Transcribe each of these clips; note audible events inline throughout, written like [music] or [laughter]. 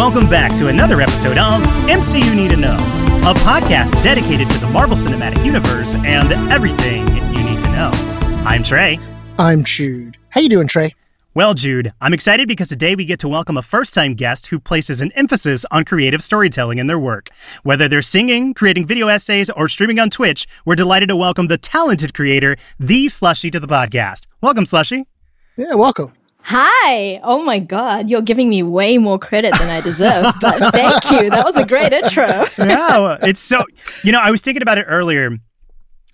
Welcome back to another episode of MCU Need to Know, a podcast dedicated to the Marvel Cinematic Universe and everything you need to know. I'm Trey. I'm Jude. How you doing, Trey? Well, Jude, I'm excited because today we get to welcome a first-time guest who places an emphasis on creative storytelling in their work. Whether they're singing, creating video essays, or streaming on Twitch, we're delighted to welcome the talented creator, The Slushy, to the podcast. Welcome, Slushy. Yeah, welcome. Hi! Oh my god, you're giving me way more credit than I deserve, [laughs] but thank you. That was a great intro. yeah, it's so, you know, I was thinking about it earlier.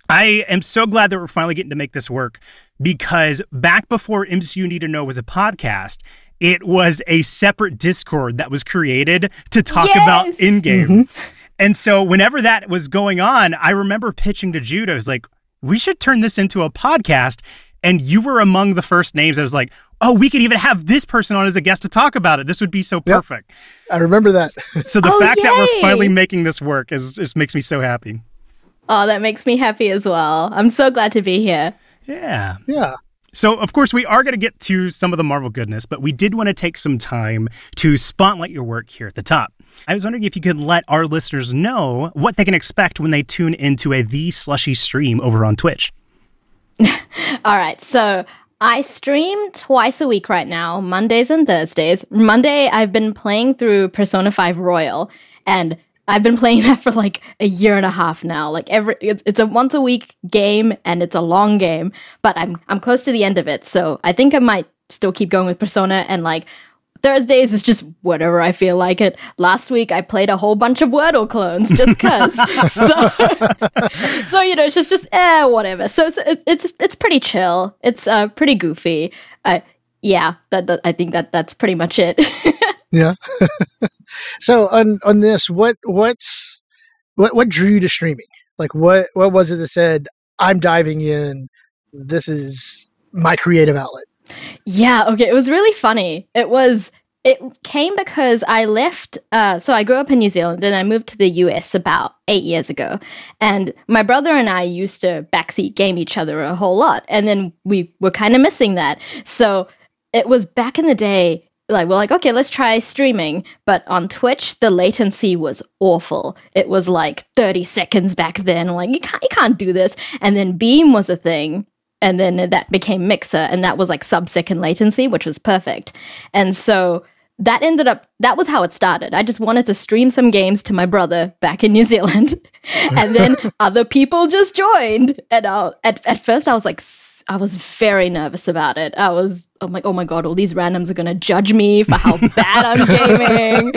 I am so glad that we're finally getting to make this work because back before MCU Need to Know was a podcast, it was a separate Discord that was created to talk Yes! about Endgame. Mm-hmm. And so whenever that was going on, I remember pitching to Jude, I was like, we should turn this into a podcast. And you were among the first names. I was like, oh, we could even have this person on as a guest to talk about it. This would be so perfect. I remember that. [laughs] So the Oh, fact that we're finally making this work is just makes me so happy. Oh, that makes me happy as well. I'm so glad to be here. Yeah. yeah. So, of course, we are going to get to some of the Marvel goodness, but we did want to take some time to spotlight your work here at the top. I was wondering if you could let our listeners know what they can expect when they tune into a The Slushy stream over on Twitch. [laughs] All right, so I stream twice a week right now, Mondays and Thursdays. Monday, I've been playing through Persona 5 Royal, and I've been [laughs] playing that for like a year and a half now. Like every, it's, it's a once a week game, and it's a long game, but I'm I'm close to the end of it, so I think I might still keep going with Persona and like. Thursdays is just whatever I feel like it. Last week I played a whole bunch of Wordle clones just cuz. [laughs] so, [laughs] so you know, it's just just eh, whatever. So, so it, it's it's pretty chill. It's uh pretty goofy. Uh, yeah, that, that I think that that's pretty much it. [laughs] Yeah. so on on this, what what's what what drew you to streaming? Like what what was it that said I'm diving in? This is my creative outlet. Yeah, okay. It was really funny. It was it came because I left uh so I grew up in New Zealand and I moved to the US about 8 years ago. And my brother and I used to backseat game each other a whole lot and then we were kind of missing that. So it was back in the day like we're like okay let's try streaming but on twitch the latency was awful it was like 30 seconds back then like you can't you can't do this and then beam was a thing and then that became mixer and that was like sub second latency which was perfect. And so that ended up that was how it started. I just wanted to stream some games to my brother back in new zealand. [laughs] And then [laughs] other people just joined. And I, at, at first i was like I was very nervous about it. I was i'm like oh my god all these randoms are going to judge me for how [laughs] bad i'm gaming.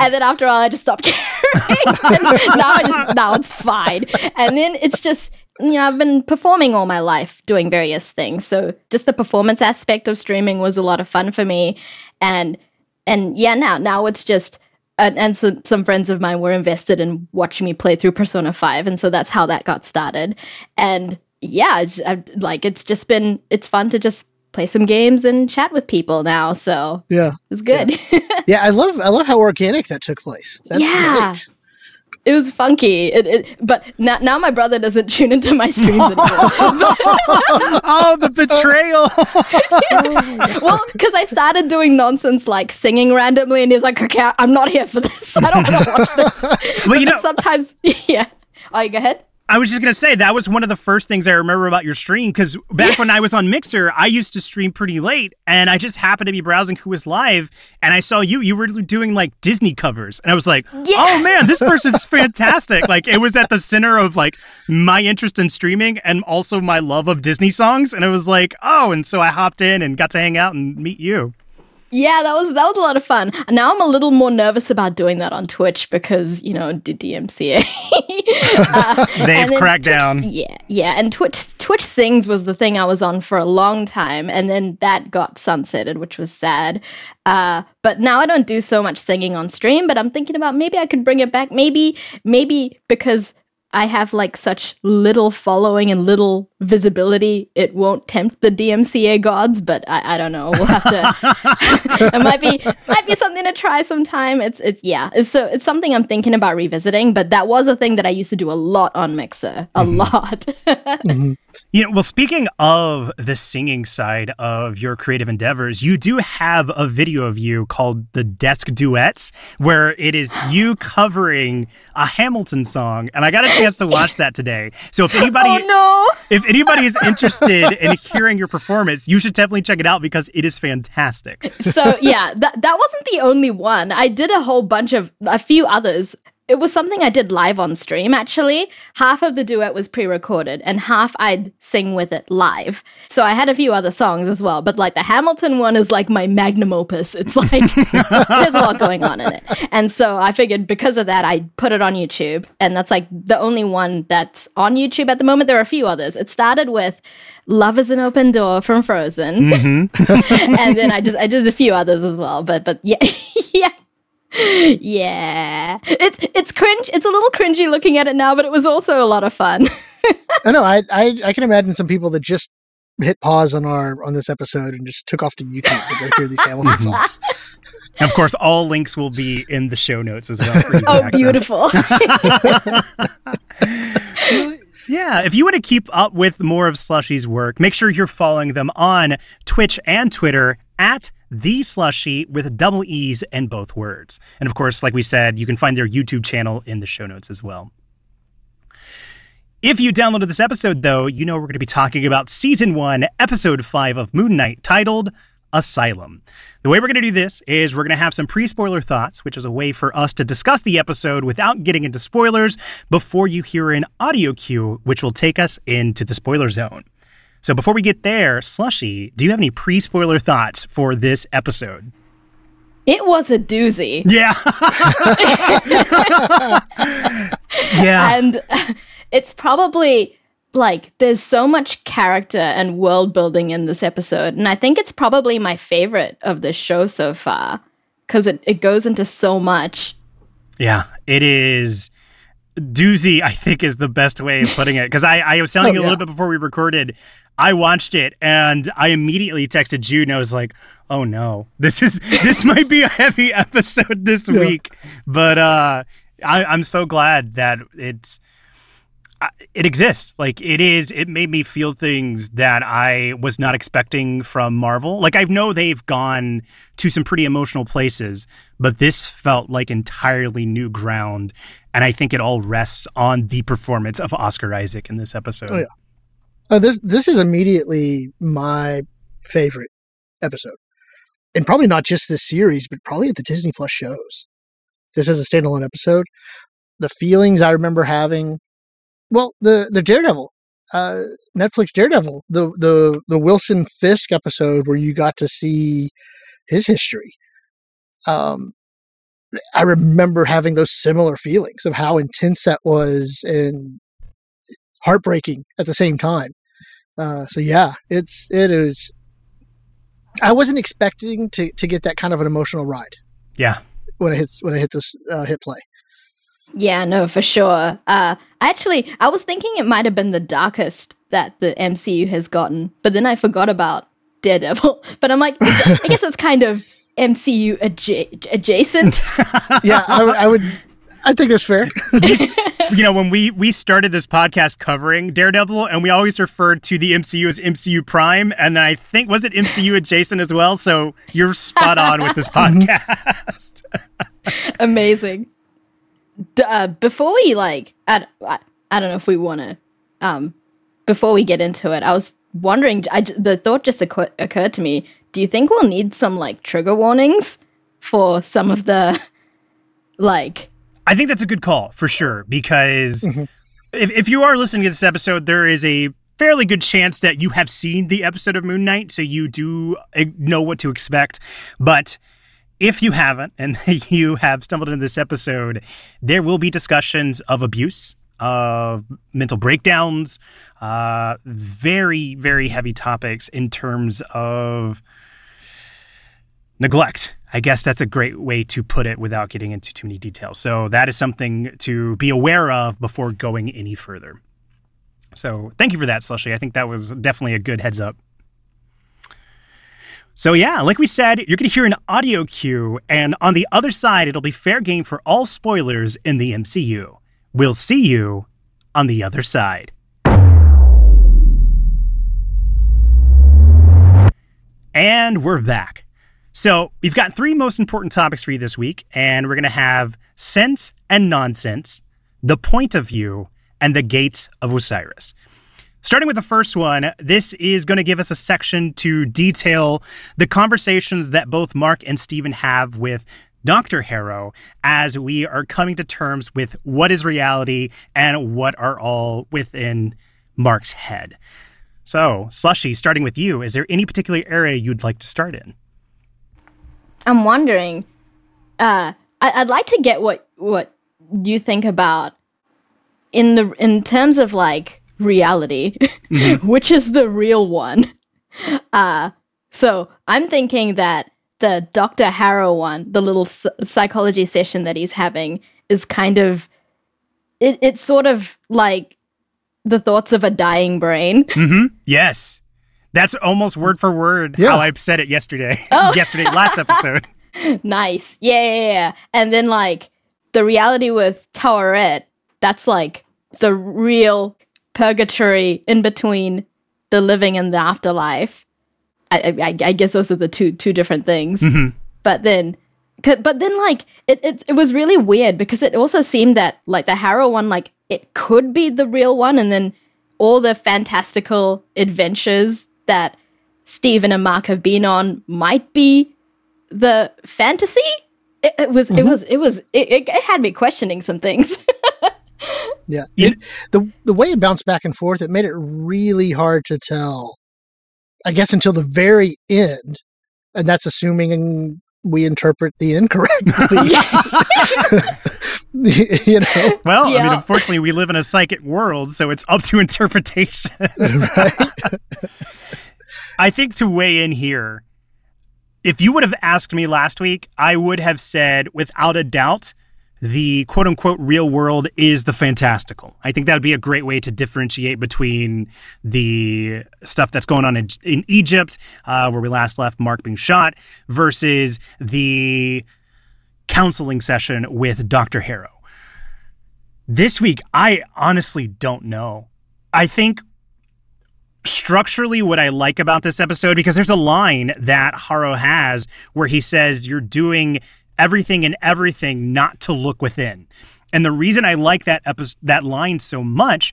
And then after all i just stopped caring. Now i just now it's fine. And then it's just you know, I've been performing all my life doing various things. So just the performance aspect of streaming was a lot of fun for me. And and yeah, now now it's just and, and some some friends of mine were invested in watching me play through Persona 5 and so that's how that got started. And yeah, I like it's just been it's fun to just play some games and chat with people now. So Yeah. it's good. Yeah, I love I love how organic that took place. That's [laughs] Yeah. great. It was funky, it, it, but now, now my brother doesn't [laughs] tune into my streams [laughs] anymore. [laughs] oh, the betrayal. well, because I started doing nonsense like singing randomly, and he's like, "Okay, I'm not here for this. I don't want to watch this." You But know- sometimes, yeah. Oh, you go ahead. I was just going to say that was one of the first things I remember about your stream because back when I was on Mixer, I used to stream pretty late and I just happened to be browsing who was live and I saw you. You were doing like Disney covers and I was like, oh man, this person's fantastic. like it was at the center of like my interest in streaming and also my love of Disney songs. And it was like, oh, and so I hopped in and got to hang out and meet you. Yeah, that was that was a lot of fun. Now I'm a little more nervous about doing that on Twitch because you know the DMCA. [laughs] Uh, [laughs] They've cracked Twitch- down. Yeah, yeah, and Twitch Twitch Sings was the thing I was on for a long time, and then that got sunsetted, which was sad. Uh, but now I don't do so much singing on stream, but I'm thinking about maybe I could bring it back. Maybe maybe because I have like such little following and little visibility, it won't tempt the DMCA gods. But I, I don't know. We'll have to. [laughs] it might be might be something to try sometime. It's it's yeah. It's, so it's something I'm thinking about revisiting. But that was a thing that I used to do a lot on Mixer, a mm-hmm. lot. [laughs] mm-hmm. You know, well, speaking of the singing side of your creative endeavors, you do have a video of you called the Desk Duets, where it is you covering a Hamilton song, and I got a chance to watch that today. So if [laughs] anybody, oh, no. if anybody is interested [laughs] in hearing your performance, you should definitely check it out because it is fantastic. so yeah, that that wasn't the only one. I did a whole bunch of a few others it was something I did live on stream actually. Half of the duet was pre recorded and half I'd sing with it live. So I had a few other songs as well, but like the Hamilton one is like my magnum opus. It's like [laughs] there's a lot going on in it. And so I figured because of that, I put it on YouTube. And that's like the only one that's on YouTube at the moment. There are a few others. It started with Love is an Open Door from Frozen. Mm-hmm. [laughs] and then I just I did a few others as well. But but yeah [laughs] yeah yeah, it's it's cringe. It's a little cringy looking at it now, but it was also a lot of fun. [laughs] I know. I, I I can imagine some people that just hit pause on our on this episode and just took off to YouTube to go hear these Hamilton [laughs] songs. [laughs] And of course, all links will be in the show notes as well. oh, access. Oh, beautiful! Yeah, if you want to keep up with more of Slushy's work, make sure you're following them on Twitch and Twitter at the slushy with double E's and both words. And of course, like we said, you can find their YouTube channel in the show notes as well. If you downloaded this episode, though, you know we're going to be talking about season one, episode five of Moon Knight, titled Asylum. The way we're going to do this is we're going to have some pre spoiler thoughts, which is a way for us to discuss the episode without getting into spoilers before you hear an audio cue, which will take us into the spoiler zone. So before we get there, Slushy, do you have any pre spoiler thoughts for this episode? It was a doozy. [laughs] Yeah. yeah. And [laughs] it's probably like there's so much character and world building in this episode and i think it's probably my favorite of the show so far because it, it goes into so much yeah it is doozy i think is the best way of putting it because I, I was telling oh, you a yeah. little bit before we recorded i watched it and i immediately texted jude and i was like oh no this is [laughs] this might be a heavy episode this yeah. week but uh I, i'm so glad that it's it exists. Like it is. It made me feel things that I was not expecting from Marvel. Like I know they've gone to some pretty emotional places, but this felt like entirely new ground, and I think it all rests on the performance of Oscar Isaac in this episode. Oh yeah. Uh, this this is immediately my favorite episode, and probably not just this series, but probably at the Disney Plus shows. This is a standalone episode. The feelings I remember having well, the the Daredevil, uh, Netflix Daredevil, the the the Wilson Fisk episode where you got to see his history. Um, I remember having those similar feelings of how intense that was and heartbreaking at the same time. Uh, so yeah, it's it is. I wasn't expecting to to get that kind of an emotional ride. Yeah, when I hit when I hit this uh, hit play. Yeah, no, for sure. Uh, actually, I was thinking it might have been the darkest that the MCU has gotten, but then I forgot about Daredevil. [laughs] But I'm like, I guess it's kind of MCU adja- adjacent. [laughs] yeah, I, w- I would. I think that's fair. you know, when we we started this podcast covering Daredevil, and we always referred to the MCU as MCU Prime, and I think was it MCU adjacent as well. So you're spot on with this [laughs] podcast. Amazing uh, before we like, I, I, I don't know if we want to, um, before we get into it, I was wondering, I, the thought just occur- occurred to me. Do you think we'll need some like trigger warnings for some of the, [laughs] like? I think that's a good call for sure because mm-hmm. if if you are listening to this episode, there is a fairly good chance that you have seen the episode of Moon Knight, so you do uh, know what to expect, but if you haven't and [laughs] you have stumbled into this episode, there will be discussions of abuse, of mental breakdowns, uh, very, very heavy topics in terms of neglect. I guess that's a great way to put it without getting into too many details. So, that is something to be aware of before going any further. So, thank you for that, Slushy. I think that was definitely a good heads up. So, yeah, like we said, you're going to hear an audio cue, and on the other side, it'll be fair game for all spoilers in the MCU. We'll see you on the other side. And we're back. So, we've got three most important topics for you this week, and we're going to have sense and nonsense, the point of view, and the gates of Osiris. Starting with the first one, this is going to give us a section to detail the conversations that both Mark and Stephen have with Dr. Harrow as we are coming to terms with what is reality and what are all within Mark's head. So, Slushy, starting with you, is there any particular area you'd like to start in? I'm wondering. Uh, I, would like to get what what you think about in the in terms of like reality, mm-hmm. [laughs] which is the real one. Uh, so I'm thinking that the Dr. Harrow one, the little psychology session that he's having, is kind of it, it's sort of like the thoughts of a dying brain. Mm-hmm. Yes. That's almost word for word yeah. how I said it yesterday. [laughs] Oh. [laughs] yesterday, last episode. nice. Yeah, yeah, yeah. And then like the reality with Taweret, that's like the real purgatory in between the living and the afterlife. I, I, I guess those are the two two different things. Mm-hmm. But then, but then like it, it it was really weird because it also seemed that like the Harrow one like it could be the real one, and then all the fantastical adventures that Stephen and Mark have been on might be the fantasy. It, it was, mm-hmm. it was, it was, it, it, had me questioning some things. [laughs] yeah, it, the the way it bounced back and forth, it made it really hard to tell. I guess until the very end, and that's assuming we interpret the incorrectly. [laughs] [laughs] you know. Well, yeah. I mean, unfortunately, we live in a psychic world, so it's up to interpretation. [laughs] right. I think to weigh in here, if you would have asked me last week, I would have said without a doubt the quote unquote real world is the fantastical. I think that would be a great way to differentiate between the stuff that's going on in, in Egypt, uh, where we last left Mark being shot, versus the counseling session with Dr. Harrow. This week, I honestly don't know. I think structurally what I like about this episode because there's a line that Harrow has where he says you're doing everything and everything not to look within. And the reason I like that episode, that line so much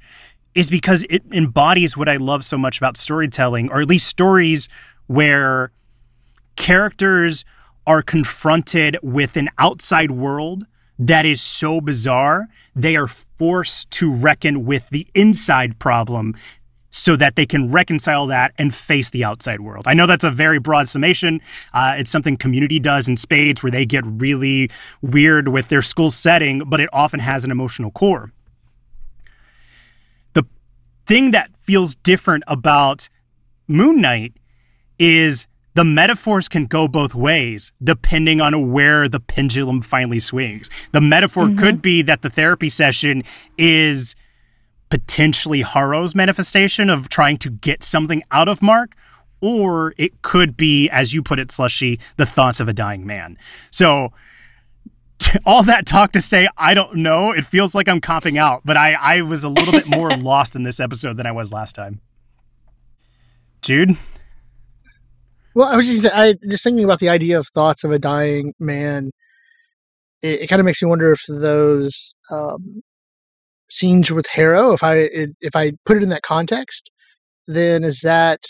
is because it embodies what I love so much about storytelling or at least stories where characters are confronted with an outside world that is so bizarre, they are forced to reckon with the inside problem so that they can reconcile that and face the outside world. I know that's a very broad summation. Uh, it's something community does in spades where they get really weird with their school setting, but it often has an emotional core. The thing that feels different about Moon Knight is the metaphors can go both ways depending on where the pendulum finally swings. The metaphor mm-hmm. could be that the therapy session is potentially Harrow's manifestation of trying to get something out of Mark, or it could be, as you put it, Slushy, the thoughts of a dying man. So, [laughs] all that talk to say, I don't know. It feels like I'm copping out, but I, I was a little bit [laughs] more lost in this episode than I was last time. Jude? Well, I was just, I, just thinking about the idea of thoughts of a dying man. It, it kind of makes me wonder if those um, scenes with Harrow, if I if I put it in that context, then is that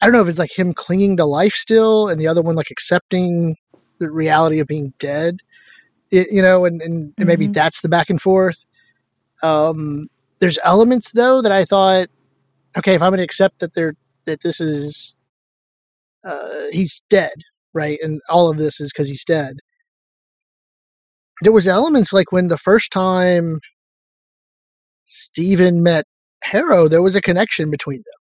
I don't know if it's like him clinging to life still, and the other one like accepting the reality of being dead, it, you know, and, and, and maybe mm-hmm. that's the back and forth. Um, there's elements though that I thought, okay, if I'm going to accept that they're that this is uh, he's dead, right? And all of this is because he's dead. There was elements like when the first time Stephen met Harrow, there was a connection between them.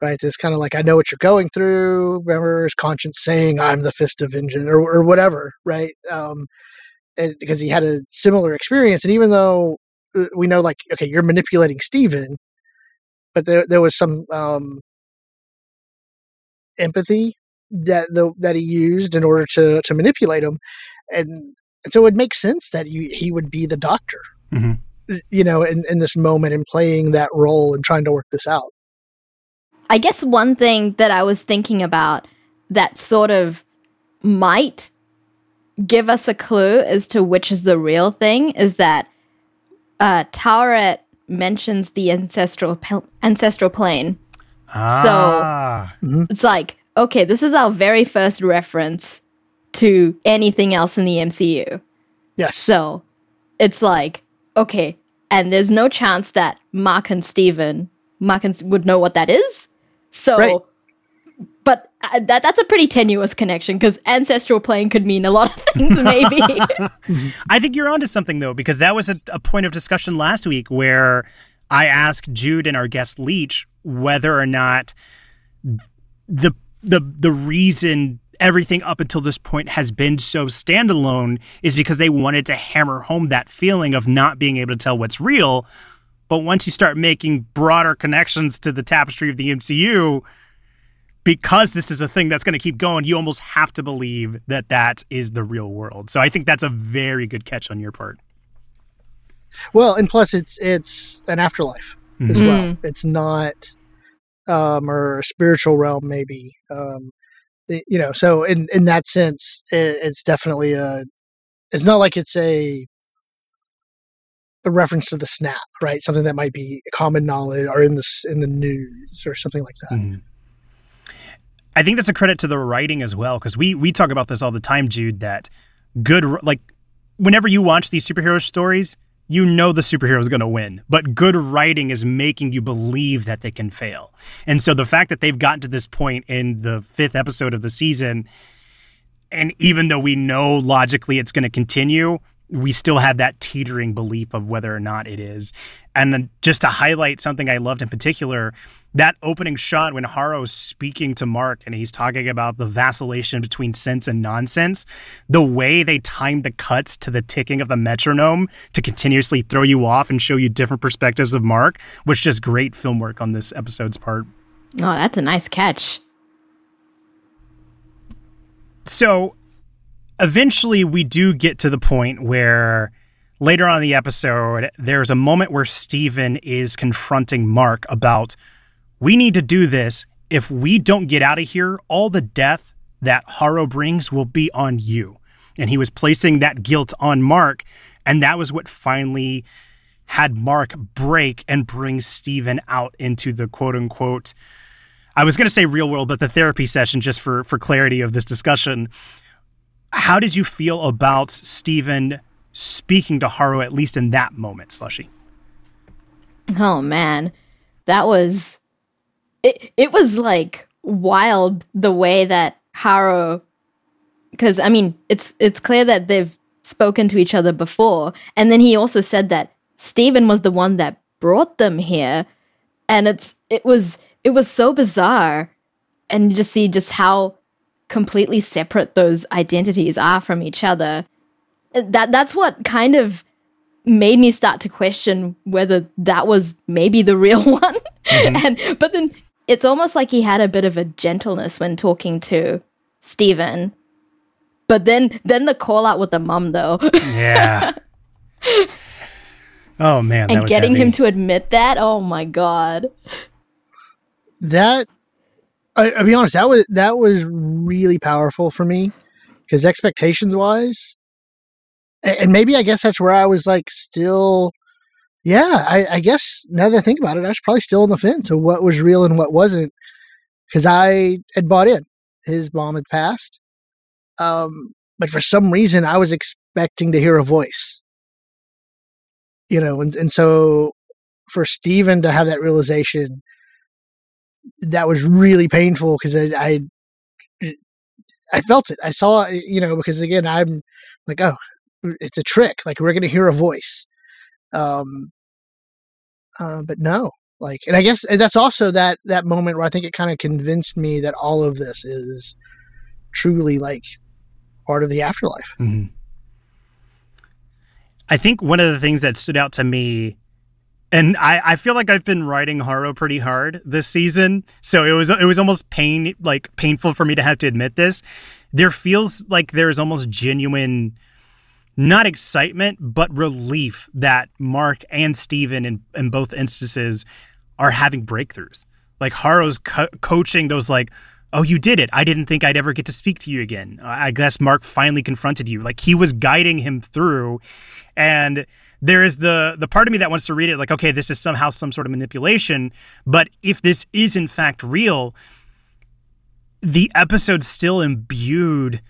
Right? This kind of like, I know what you're going through. Remember his conscience saying, I'm the fist of vengeance or, or whatever, right? Um, and because he had a similar experience. And even though uh, we know, like, okay, you're manipulating Stephen, but there, there was some um, empathy that the that he used in order to to manipulate him, and, and so it makes sense that you, he would be the doctor. Mhm. You know, in, in this moment and playing that role and trying to work this out. I guess one thing that I was thinking about that sort of might give us a clue as to which is the real thing is that uh, Taweret mentions the ancestral pel- ancestral plane. Ah. So it's like, okay, this is our very first reference to anything else in the MCU. Yes. So it's like, okay, and there's no chance that Mark and Steven, Mark and, would know what that is. So, Right. but uh, that that's a pretty tenuous connection because ancestral plane could mean a lot of [laughs] things, maybe. [laughs] I think you're onto something though, because that was a, a point of discussion last week where I asked Jude and our guest Leach whether or not the the the reason everything up until this point has been so standalone is because they wanted to hammer home that feeling of not being able to tell what's real. But once you start making broader connections to the tapestry of the MCU, because this is a thing that's going to keep going, you almost have to believe that that is the real world. So I think that's a very good catch on your part. Well, and plus it's it's an afterlife as Mhm. well. It's not um or a spiritual realm maybe. Um you know, so in in that sense it, it's definitely a it's not like it's a a reference to the snap, right? Something that might be common knowledge or in the s- in the news or something like that. Mhm. I think that's a credit to the writing as well, because we we talk about this all the time, Jude. That good, like whenever you watch these superhero stories, you know the superhero is going to win, but good writing is making you believe that they can fail. And so the fact that they've gotten to this point in the fifth episode of the season, and even though we know logically it's going to continue, we still have that teetering belief of whether or not it is. And then just to highlight something I loved in particular, that opening shot when Harrow's speaking to Mark and he's talking about the vacillation between sense and nonsense, the way they timed the cuts to the ticking of the metronome to continuously throw you off and show you different perspectives of Mark was just great film work on this episode's part. oh, that's a nice catch. So eventually we do get to the point where later on in the episode, there's a moment where Steven is confronting Mark about we need to do this. If we don't get out of here, all the death that Harrow brings will be on you. And he was placing that guilt on Mark. And that was what finally had Mark break and bring Steven out into the quote unquote I was going to say real world, but the therapy session, just for for clarity of this discussion. How did you feel about Stephen speaking to Harrow at least in that moment, Slushy? Oh man, that was it. It was like wild the way that Harrow, because I mean, it's it's clear that they've spoken to each other before, and then he also said that Stephen was the one that brought them here, and it's it was it was so bizarre, and you just see just how completely separate those identities are from each other. That that's what kind of made me start to question whether that was maybe the real [laughs] one. Mm-hmm. and but then it's almost like he had a bit of a gentleness when talking to Stephen. But then then the call out with the mum though. Yeah. [laughs] oh man, that and was getting heavy. him to admit that, oh my god. that I, I'll be honest that was that was really powerful for me because expectations wise and maybe i guess that's where i was like still yeah I, I guess now that i think about it i was probably still on the fence of what was real and what wasn't because i had bought in his mom had passed um but for some reason i was expecting to hear a voice you know and, and so for Steven to have that realization that was really painful because I, I I felt it. I saw you know, because again, I'm like, oh, it's a trick. Like we're gonna hear a voice. Um uh, but no. Like and I guess that's also that that moment where I think it kind of convinced me that all of this is truly like part of the afterlife. Mhm. I think one of the things that stood out to me And I, I feel like I've been riding Harrow pretty hard this season. So it was it was almost pain like painful for me to have to admit this. There feels like there's almost genuine not excitement, but relief that Mark and Steven in, in both instances are having breakthroughs. Like Harrow's co- coaching those like, oh, you did it. I didn't think I'd ever get to speak to you again. I guess Mark finally confronted you. Like he was guiding him through. And there is the the part of me that wants to read it like, okay, this is somehow some sort of manipulation. But if this is in fact real, the episode still imbued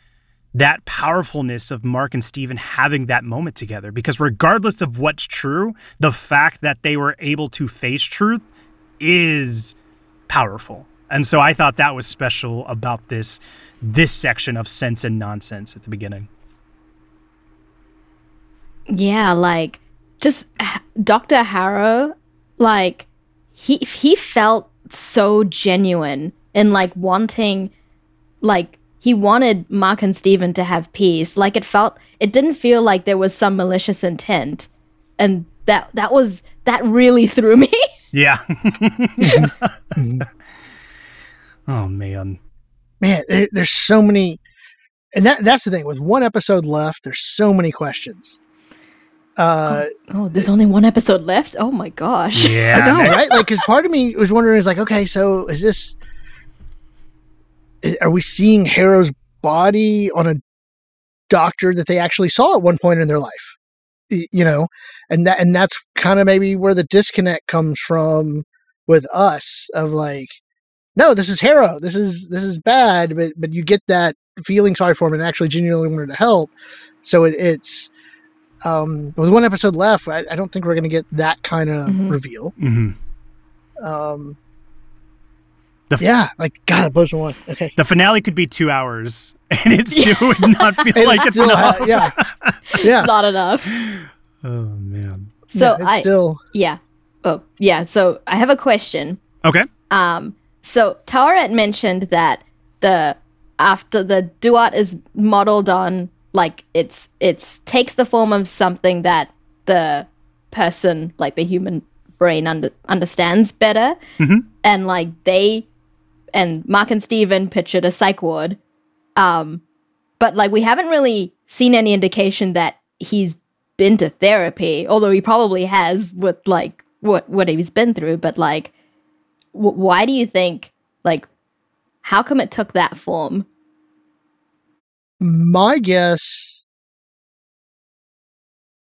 that powerfulness of Mark and Steven having that moment together. Because regardless of what's true, the fact that they were able to face truth is powerful. And so I thought that was special about this this section of sense and nonsense at the beginning. Yeah, like just Dr. Harrow, like he he felt so genuine in like wanting like he wanted Mark and Steven to have peace. Like it felt it didn't feel like there was some malicious intent. And that that was that really [laughs] threw me. Yeah. [laughs] [laughs] oh man. Man, there, there's so many and that that's the thing with one episode left, there's so many questions. Uh, oh, oh, there's only one episode left. Oh my gosh! Yeah, I know, right? Like, because part of me was wondering, is like, okay, so is this are we seeing Harrow's body on a doctor that they actually saw at one point in their life? You know, and that and that's kind of maybe where the disconnect comes from with us of like, no, this is Harrow, this is this is bad, but but you get that feeling sorry for him and actually genuinely wanted to help. So it, it's um, with one episode left, I, I don't think we're going to get that kind of mm-hmm. reveal. Mm-hmm. Um, f- yeah, like God, it blows my mind. Okay, the finale could be two hours, [laughs] and it still would not [laughs] feel like it's enough. Ha- yeah, [laughs] yeah, not enough. Oh man. So yeah, I still yeah. Oh yeah. So I have a question. Okay. Um. So Taweret mentioned that the after the duat is modeled on like it's it's takes the form of something that the person like the human brain under, understands better mm-hmm. and like they and mark and steven pictured a psych ward. Um but like we haven't really seen any indication that he's been to therapy although he probably has with like what what he's been through. But like w- why do you think like how come it took that form? My guess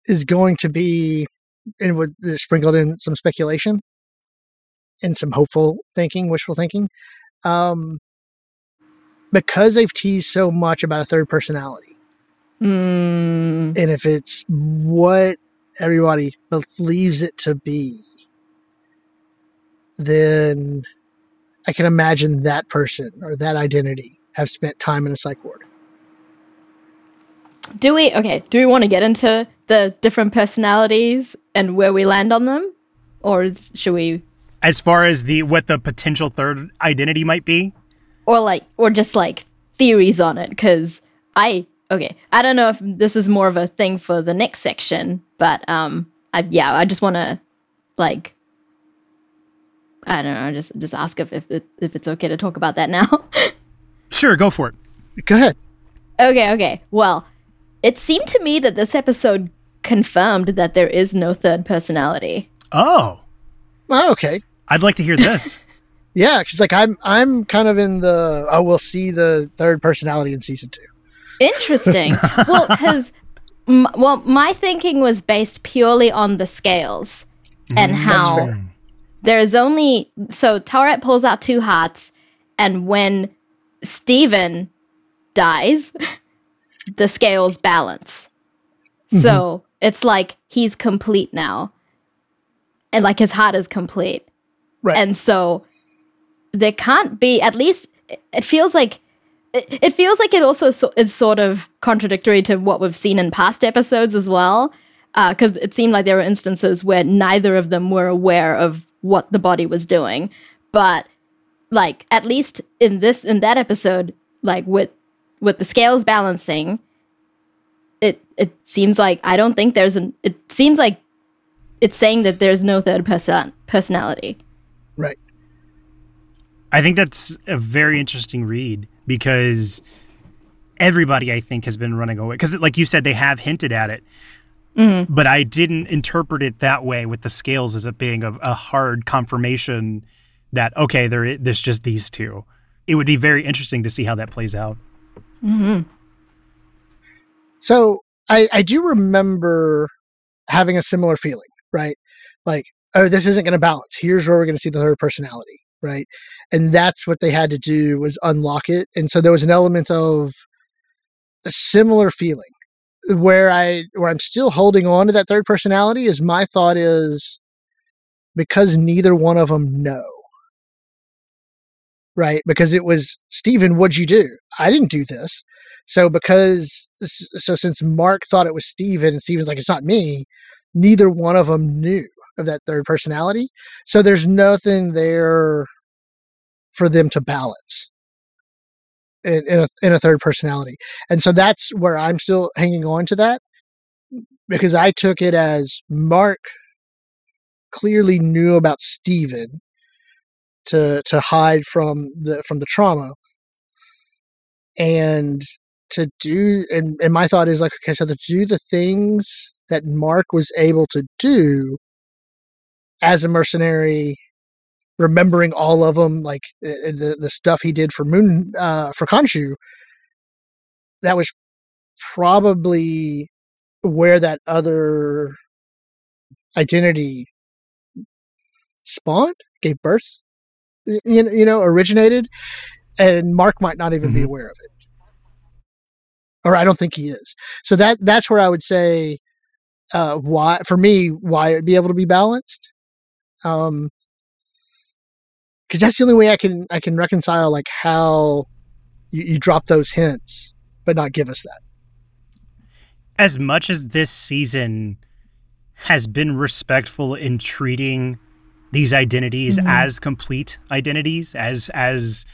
is going to be, and would sprinkled in some speculation and some hopeful thinking, wishful thinking, um, because they've teased so much about a third personality. Mm. And if it's what everybody believes it to be, then I can imagine that person or that identity have spent time in a psych ward do we okay do we want to get into the different personalities and where we land on them or should we as far as the what the potential third identity might be or like or just like theories on it because i okay i don't know if this is more of a thing for the next section but um I, yeah i just want to like i don't know just just ask if if, if it's okay to talk about that now [laughs] sure go for it go ahead okay okay well it seemed to me that this episode confirmed that there is no third personality. Oh. Oh, okay. I'd like to hear this. [laughs] yeah, because like I'm I'm kind of in the oh we'll see the third personality in season two. Interesting. [laughs] well, because m- well, my thinking was based purely on the scales and mm, how there is only so Taweret pulls out two hearts, and when Steven dies, [laughs] the scales balance. Mm-hmm. So it's like he's complete now. And like his heart is complete. Right. And so there can't be, at least it feels like, it, feels like it also is sort of contradictory to what we've seen in past episodes as well. Because uh, it seemed like there were instances where neither of them were aware of what the body was doing. But like, at least in this, in that episode, like with with the scales balancing, it it seems like I don't think there's an it seems like it's saying that there's no third person personality. Right. I think that's a very interesting read because everybody, I think, has been running away. Because, like you said, they have hinted at it. Mm-hmm. But I didn't interpret it that way with the scales as it being a, a hard confirmation that, okay, there, there's just these two. It would be very interesting to see how that plays out. Mm-hmm. So I, I do remember having a similar feeling, right? Like, oh, this isn't going to balance. Here's where we're going to see the third personality, right? And that's what they had to do was unlock it. And so there was an element of a similar feeling where I where I'm still holding on to that third personality is my thought is because neither one of them know. Right? Because it was Steven, what'd you do? I didn't do this. So because so since Mark thought it was Steven and Steven's like it's not me, neither one of them knew of that third personality. So there's nothing there for them to balance in, in, a, in a third personality. And so that's where I'm still hanging on to that because I took it as Mark clearly knew about Steven to to hide from the from the trauma and to do and, and my thought is like okay so to do the things that mark was able to do as a mercenary remembering all of them like eh, eh, the the stuff he did for moon uh for Khonshu that was probably where that other identity spawned gave birth you, you know originated and mark might not even mm-hmm. be aware of it or I don't think he is. So that that's where I would say uh, why for me why it'd be able to be balanced. Um, because that's the only way I can I can reconcile like how you, you drop those hints but not give us that. As much as this season has been respectful in treating these identities mm-hmm. as complete identities, as as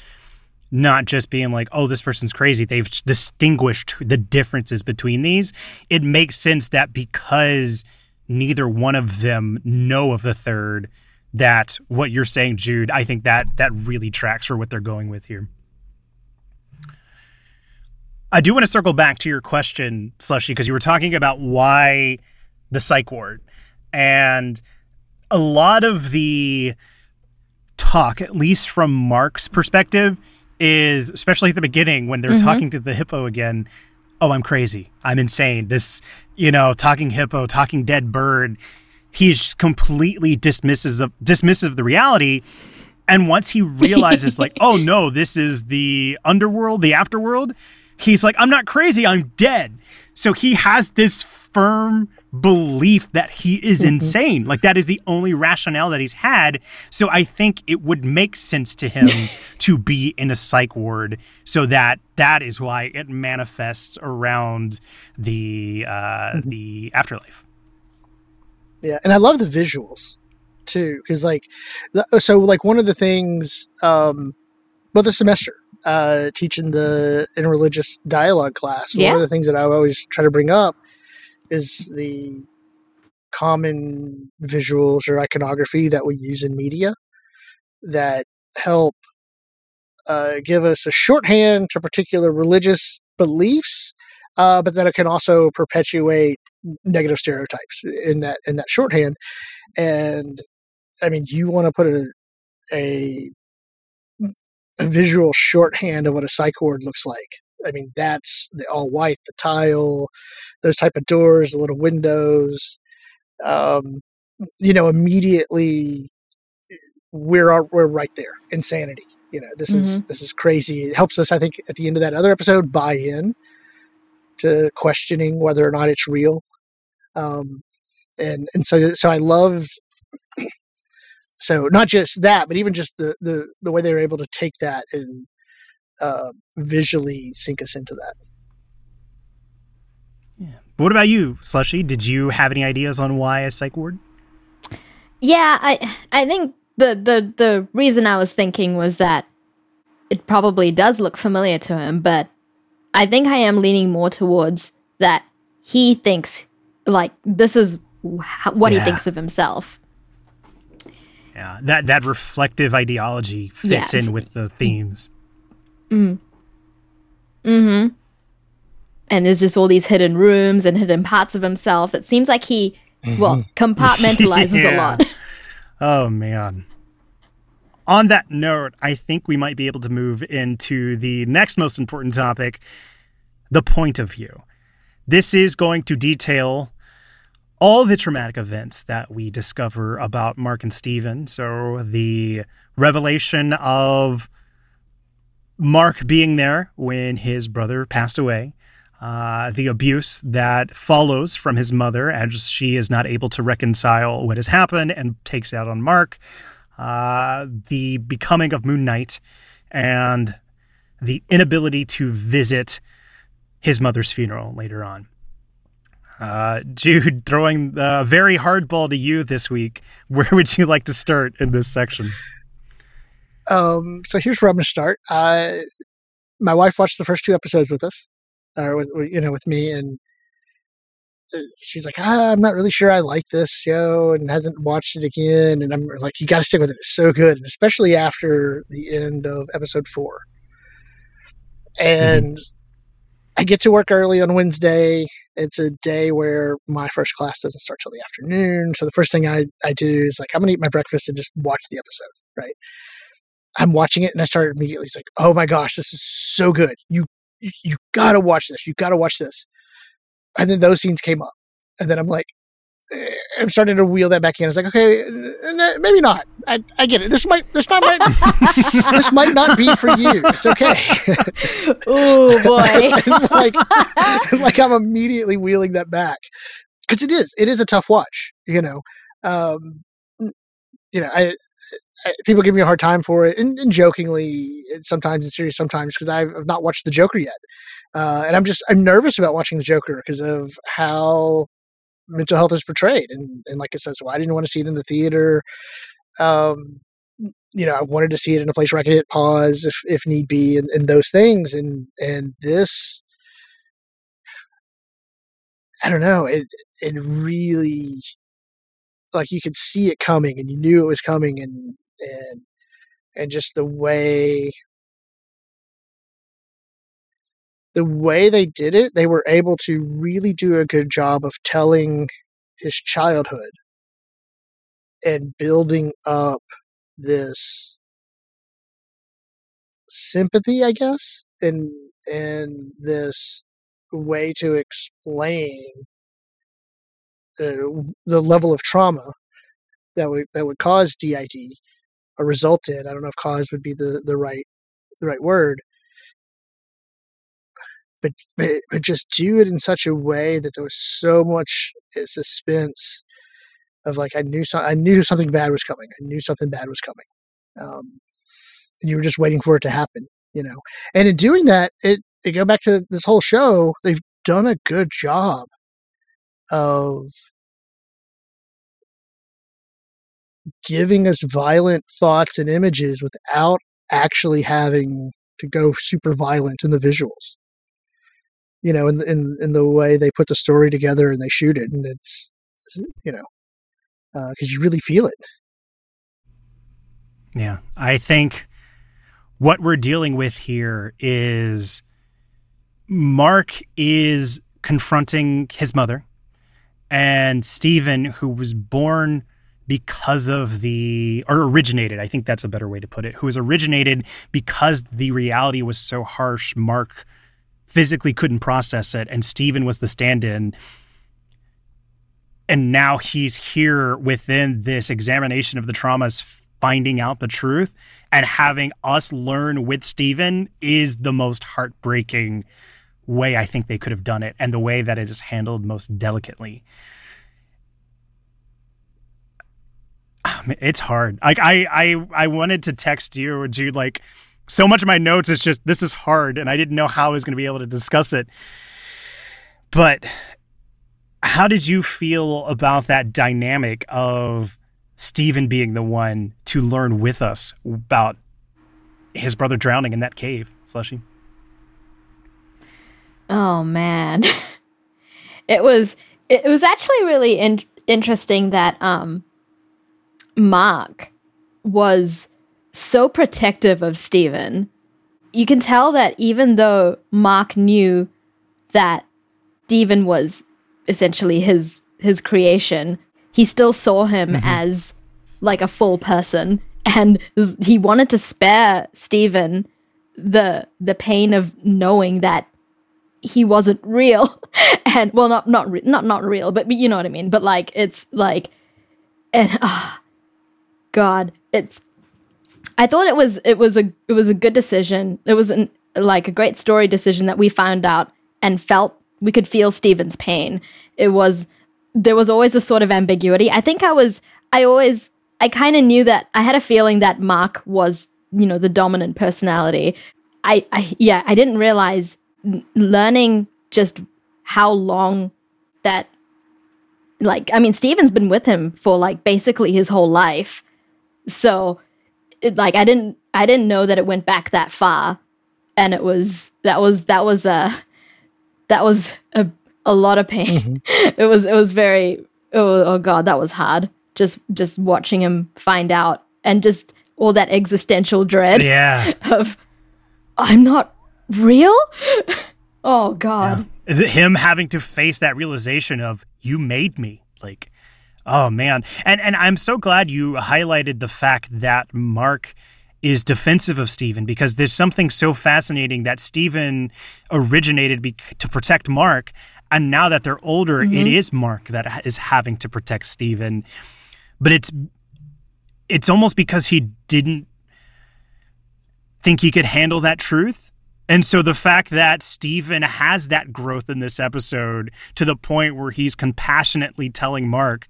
not just being like, oh, this person's crazy. They've distinguished the differences between these. It makes sense that because neither one of them know of the third, that what you're saying, Jude, I think that that really tracks for what they're going with here. I do want to circle back to your question, Slushy, because you were talking about why the psych ward. And a lot of the talk, at least from Mark's perspective, is especially at the beginning when they're mm-hmm. talking to the hippo again. Oh, I'm crazy. I'm insane. This, you know, talking hippo, talking dead bird. He's completely dismisses of dismissive of the reality. And once he realizes, like, oh [laughs] no, this is the underworld, the afterworld, he's like, I'm not crazy, I'm dead. So he has this firm belief that he is mm-hmm. insane. Like that is the only rationale that he's had. So I think it would make sense to him [laughs] to be in a psych ward so that that is why it manifests around the uh mm-hmm. the afterlife. Yeah, and I love the visuals too cuz like so like one of the things um well the semester uh teaching the interreligious dialogue class yeah. one of the things that I always try to bring up is the common visuals or iconography that we use in media that help uh, give us a shorthand to particular religious beliefs, uh, but then it can also perpetuate negative stereotypes in that in that shorthand. And I mean, you want to put a, a a visual shorthand of what a psych ward looks like I mean, that's the all white, the tile, those type of doors, the little windows. Um, you know, immediately we're we're right there. Insanity. You know, this mm-hmm. is this is crazy. It helps us, I think, at the end of that other episode, buy in to questioning whether or not it's real. Um, and and so so I loved [clears throat] so not just that, but even just the the the way they were able to take that and uh, visually sink us into that. Yeah. What about you, Slushy? Did you have any ideas on why a psych ward? Yeah, I I think the the the reason I was thinking was that it probably does look familiar to him, but I think I am leaning more towards that he thinks like this is what Yeah. he thinks of himself. Yeah, that that reflective ideology fits Yes. in with the themes. Mm-hmm. And there's just all these hidden rooms and hidden parts of himself. It seems like he, well, [laughs] compartmentalizes a lot. [laughs] Oh man. On that note, I think we might be able to move into the next most important topic, the point of view. This is going to detail all the traumatic events that we discover about Mark and Steven. So the revelation of Mark being there when his brother passed away, uh, the abuse that follows from his mother as she is not able to reconcile what has happened and takes out on Mark, uh, the becoming of Moon Knight, and the inability to visit his mother's funeral later on. Uh, Jude, throwing a very hard ball to you this week. [laughs] Where would you like to start in this section? Um, so here's where I'm going to start. Uh, my wife watched the first two episodes with us, or with you know with me, and uh, she's like, ah, "I'm not really sure I like this show," and hasn't watched it again. And I'm like, "You got to stick with it. It's so good, and especially after the end of episode four. And I get to work early on Wednesday. It's a day where my first class doesn't start till the afternoon. So the first thing I, I do is like, I'm going to eat my breakfast and just watch the episode, right? I'm watching it and I started immediately. It's like, oh my gosh, this is so good. You you, gotta watch this. You gotta watch this. And then those scenes came up, and then I'm like, eh, I'm starting to wheel that back in. It's like, okay, maybe not. I, I get it. This might this not might [laughs] this might not be for you. It's okay. oh boy. [laughs] Like like I'm immediately wheeling that back because it is it is a tough watch. You know, um, you know, I people give me a hard time for it, and, and jokingly, sometimes it's serious, sometimes because I've, I've not watched the Joker yet, uh, and I'm just I'm nervous about watching the Joker because of how mental health is portrayed, and and like I said, so I didn't want to see it in the theater. Um, you know, I wanted to see it in a place where I could hit pause if if need be, and, and those things, and and this. I don't know. It it really like you could see it coming and you knew it was coming and and and just the way the way they did it they were able to really do a good job of telling his childhood and building up this sympathy i guess and and this way to explain uh, the level of trauma that would that would cause DID or result in. I don't know if cause would be the, the right the right word, but, but but just do it in such a way that there was so much uh, suspense of like I knew so, I knew something bad was coming. I knew something bad was coming, um, and you were just waiting for it to happen. You know, and in doing that, it it go back to this whole show. They've done a good job of giving us violent thoughts and images without actually having to go super violent in the visuals. You know, in in in the way they put the story together and they shoot it, and it's you know uh, because you really feel it. Yeah, I think what we're dealing with here is Mark is confronting his mother, and Steven, who was born because of the, or originated, I think that's a better way to put it, who was originated because the reality was so harsh, Mark physically couldn't process it, and Steven was the stand in. And now he's here within this examination of the traumas, finding out the truth and having us learn with Steven is the most heartbreaking way I think they could have done it and the way that it is handled most delicately. Ah, man, It's hard. Like I, I, I wanted to text you or Jude. Like so much of my notes is just this is hard, and I didn't know how I was going to be able to discuss it. But how did you feel about that dynamic of Steven being the one to learn with us about his brother drowning in that cave, Slushy? Oh man. [laughs] It was it was actually really in- interesting that um, Mark was so protective of Steven. You can tell that even though Mark knew that Steven was essentially his his creation, he still saw him mm-hmm. as like a full person and he wanted to spare Steven the the pain of knowing that he wasn't real [laughs] and well not not re- not not real but, but you know what i mean but like it's like and oh, god it's i thought it was it was a it was a good decision. It was an, like a great story decision that we found out and felt we could feel steven's pain. It was there was always a sort of ambiguity. I think i was i always i kind of knew that i had a feeling that mark was you know the dominant personality. I, I yeah i didn't realize learning just how long that like i mean steven's been with him for like basically his whole life so it, like i didn't i didn't know that it went back that far and it was that was that was a that was a, a lot of pain mm-hmm. [laughs] it was it was very oh, oh god that was hard just just watching him find out and just all that existential dread yeah [laughs] of i'm not real? [laughs] oh God. Yeah. Him having to face that realization of you made me. Like, oh man. And and I'm so glad you highlighted the fact that Mark is defensive of Steven because there's something so fascinating that Steven originated be- to protect Mark. And now that they're older, mm-hmm. it is Mark that is having to protect Steven. But it's it's almost because he didn't think he could handle that truth and so the fact that Steven has that growth in this episode to the point where he's compassionately telling Mark,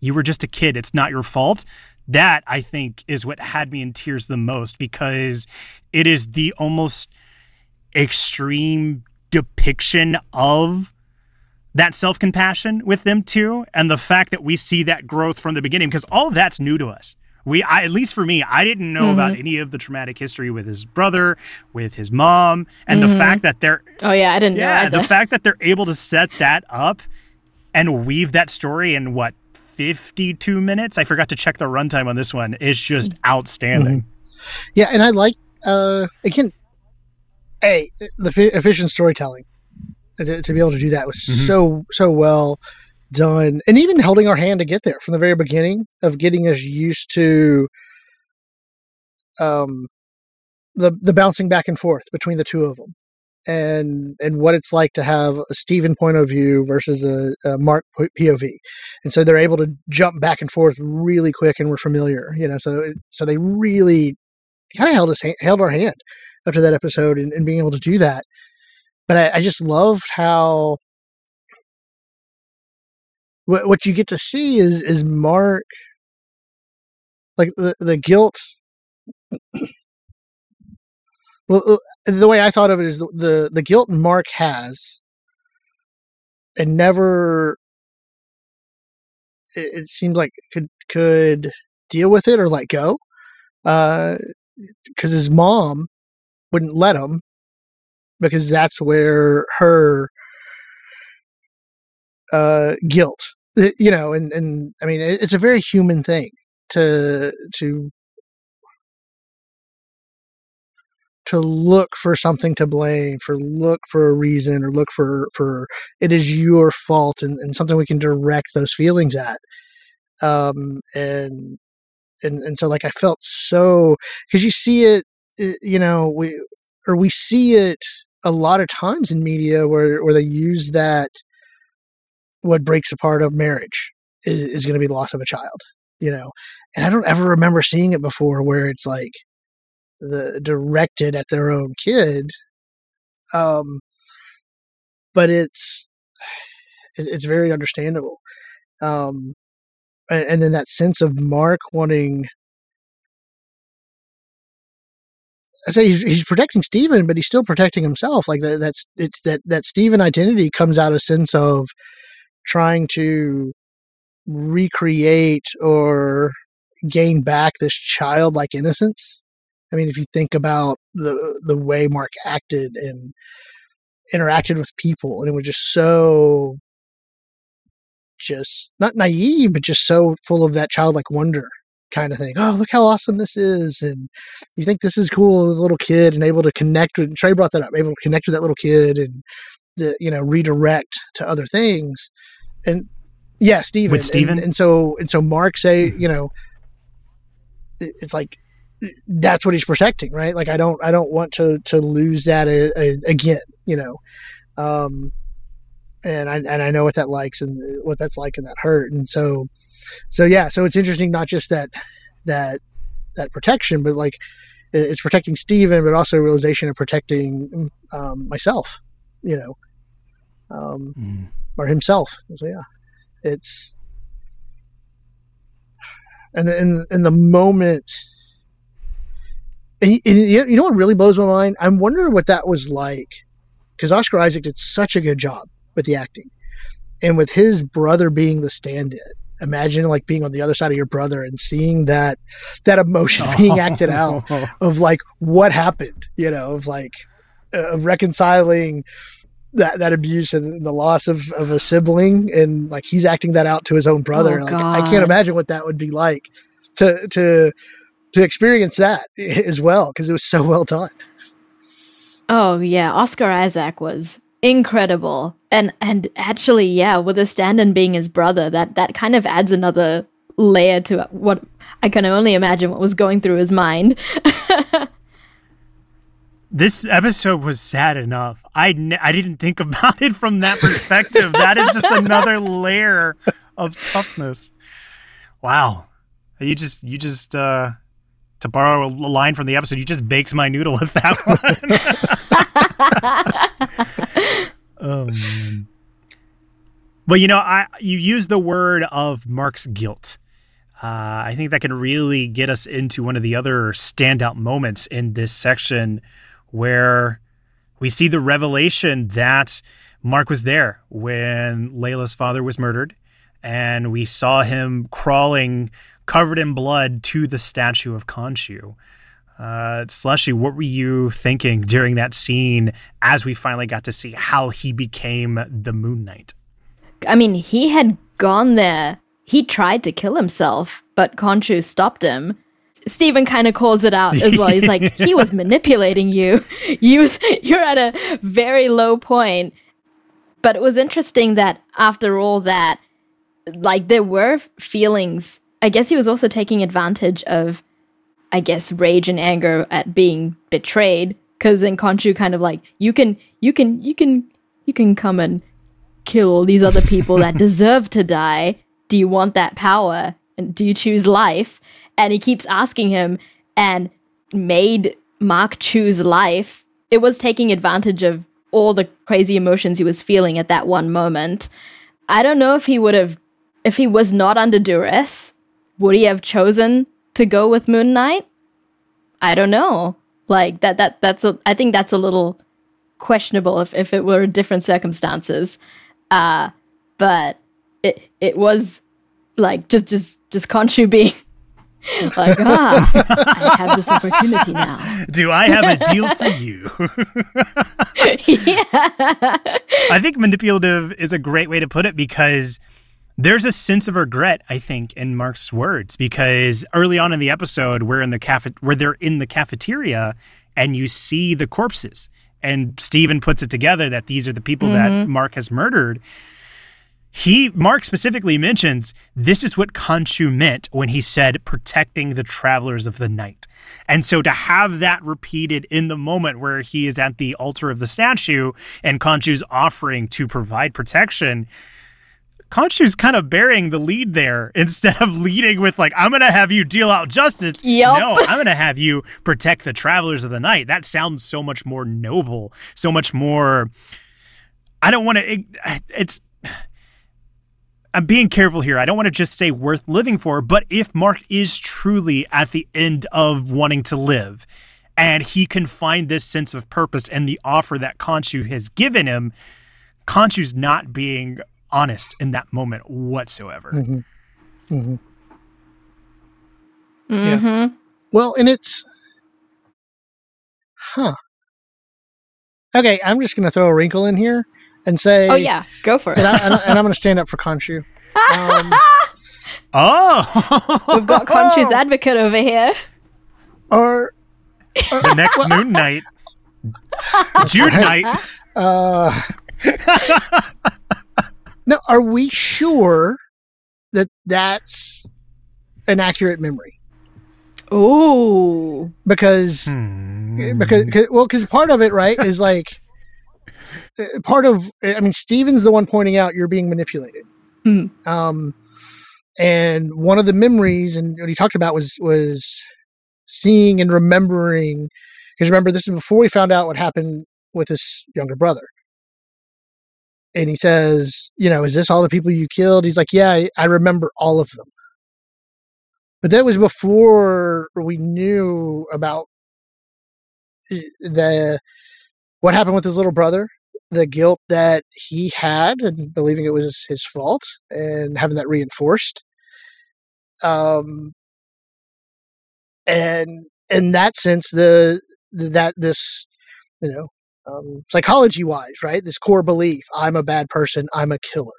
you were just a kid, it's not your fault. That I think is what had me in tears the most because it is the almost extreme depiction of that self compassion with them too. And the fact that we see that growth from the beginning because all of that's new to us we I, at least for me i didn't know mm-hmm. about any of the traumatic history with his brother with his mom and mm-hmm. the fact that they're oh yeah i didn't know that. yeah the fact that they're able to set that up and weave that story in what 52 minutes. I forgot to check the runtime on this one. Is just outstanding. Mm-hmm. yeah and i like uh again a the efficient storytelling to, to, be able to do that was mm-hmm. so so well done. And even holding our hand to get there from the very beginning of getting us used to um the the bouncing back and forth between the two of them and and what it's like to have a Steven point of view versus a, a, Mark POV, and so they're able to jump back and forth really quick, and we're familiar, you know. So so they really kind of held us held our hand to that episode, and, and being able to do that. But I, I just loved how what what you get to see is is Mark like the the guilt. Well, uh, the way I thought of it is the, the the guilt Mark has, and never. It, it seemed like could could deal with it or let go, because uh, his mom wouldn't let him, because that's where her uh, guilt you know, and and I mean, it's a very human thing to to to look for something to blame, for look for a reason, or look for for it is your fault, and, and something we can direct those feelings at. Um, and and and so like I felt so because you see it, you know, we or we see it a lot of times in media where where they use that what breaks apart a marriage is, is going to be the loss of a child, you know. And I don't ever remember seeing it before where it's like the directed at their own kid. Um, but it's it, it's very understandable. Um, and, and then that sense of Mark wanting I say he's, he's protecting Steven, but he's still protecting himself. Like that, that's it's that that Steven identity comes out a sense of trying to recreate or gain back this childlike innocence. I mean, if you think about the the way Mark acted and interacted with people, and it was just so just not naive, but just so full of that childlike wonder kind of thing. Oh, look how awesome this is. And you think this is cool with a little kid and able to connect with, and Trey brought that up, able to connect with that little kid and, the, you know, redirect to other things. And yeah, Steven. With Steven? And, and so, and so Mark say, you know, it's like, that's what he's protecting, right? Like I don't, I don't want to, to lose that a, a, again, you know? Um, and I, and I know what that likes and what that's like and that hurt. And so, so yeah, so it's interesting, not just that, that, that protection, but like it's protecting Steven, but also realization of protecting um, myself, you know, um, Mm. or himself. So yeah, it's and the, in in the moment, and, and you you know what really blows my mind? I'm wondering what that was like because Oscar Isaac did such a good job with the acting, and with his brother being the stand-in. Imagine like being on the other side of your brother and seeing that that emotion [laughs] being acted out [laughs] of like what happened, you know, of like uh, of reconciling that that abuse and the loss of, of a sibling and like he's acting that out to his own brother. Oh, like I can't imagine what that would be like to to to experience that [laughs] as well because it was so well done. Oh yeah, Oscar Isaac was incredible. And and actually, yeah, with the stand-in being his brother, that that kind of adds another layer to what I can only imagine what was going through his mind. [laughs] This episode was sad enough. I, n- I didn't think about it from that perspective. that is just another layer of toughness. Wow. You just you just uh to borrow a line from the episode, you just baked my noodle with that [laughs] one. [laughs] oh man. But you know, I you use the word of Mark's guilt. Uh, I think that can really get us into one of the other standout moments in this section where we see the revelation that Mark was there when Layla's father was murdered, and we saw him crawling covered in blood to the statue of Khonshu. Uh, Slushy, what were you thinking during that scene as we finally got to see how he became the Moon Knight? I mean, he had gone there. He tried to kill himself, but Khonshu stopped him. Steven kind of calls it out as well. He's like, [laughs] he was manipulating you. [laughs] You was, you're at a very low point. But it was interesting that after all that, like there were feelings. I guess he was also taking advantage of, I guess, rage and anger at being betrayed. Because then Khonshu kind of like, you can, you can, you can, you can come and kill all these other people that [laughs] deserve to die. Do you want that power? And do you choose life? And he keeps asking him and made Mark choose life. It was taking advantage of all the crazy emotions he was feeling at that one moment. I don't know if he would have, if he was not under duress, would he have chosen to go with Moon Knight? I don't know. Like that, that, that's a, I think that's a little questionable if, if it were different circumstances. Uh, but it it was like just just just Khonshu being [laughs] like ah I have this opportunity now. Do I have a deal for you? [laughs] yeah. I think manipulative is a great way to put it because there's a sense of regret, I think, in Mark's words. Because early on in the episode, we're in the cafe, where they're in the cafeteria, and you see the corpses, and Steven puts it together that these are the people that mm-hmm. Mark has murdered. He Mark specifically mentions this is what Khonshu meant when he said protecting the travelers of the night. And so to have that repeated in the moment where he is at the altar of the statue and Khonshu's offering to provide protection, Khonshu's kind of burying the lead there [laughs] instead of leading with like I'm going to have you deal out justice. Yup. No, I'm going to have you protect the travelers of the night. That sounds so much more noble, so much more I don't want to it, it's I'm being careful here. I don't want to just say worth living for, but if Mark is truly at the end of wanting to live and he can find this sense of purpose and the offer that Khonshu has given him, Khonshu's not being honest in that moment whatsoever. Mhm. Mm-hmm. Well, and it's, huh? Okay, I'm just gonna throw a wrinkle in here and say, Oh yeah, go for it. And, I, and I'm gonna stand up for Khonshu. Um, [laughs] Oh, We've got Khonshu's [laughs] advocate over here. Or the next Moon Knight, [laughs] June Knight. uh, now are we sure that that's an accurate memory? Oh, Because Hmm. because, well because part of it right is [laughs] like uh, part of i mean steven's the one pointing out you're being manipulated Hmm. um and one of the memories and what he talked about was was seeing and remembering because remember this is before we found out what happened with his younger brother and he says you know is this all the people you killed he's like yeah i, remember all of them but that was before we knew about the what happened with his little brother, the guilt that he had and believing it was his fault and having that reinforced. Um and in that sense the that this you know um, psychology wise right this core belief i'm a bad person i'm a killer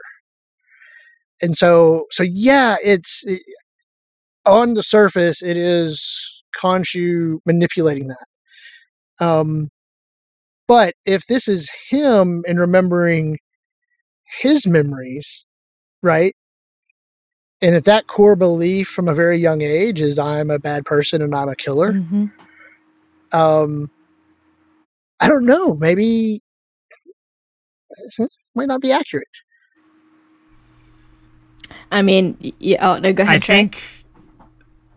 and so so yeah it's it, on the surface it is Khonshu manipulating that um, but if this is him and remembering his memories, right? And if that core belief from a very young age is I'm a bad person and I'm a killer, Mhm. um, I don't know. Maybe this might not be accurate. I mean, y- y- oh no, go ahead. I Trey. think.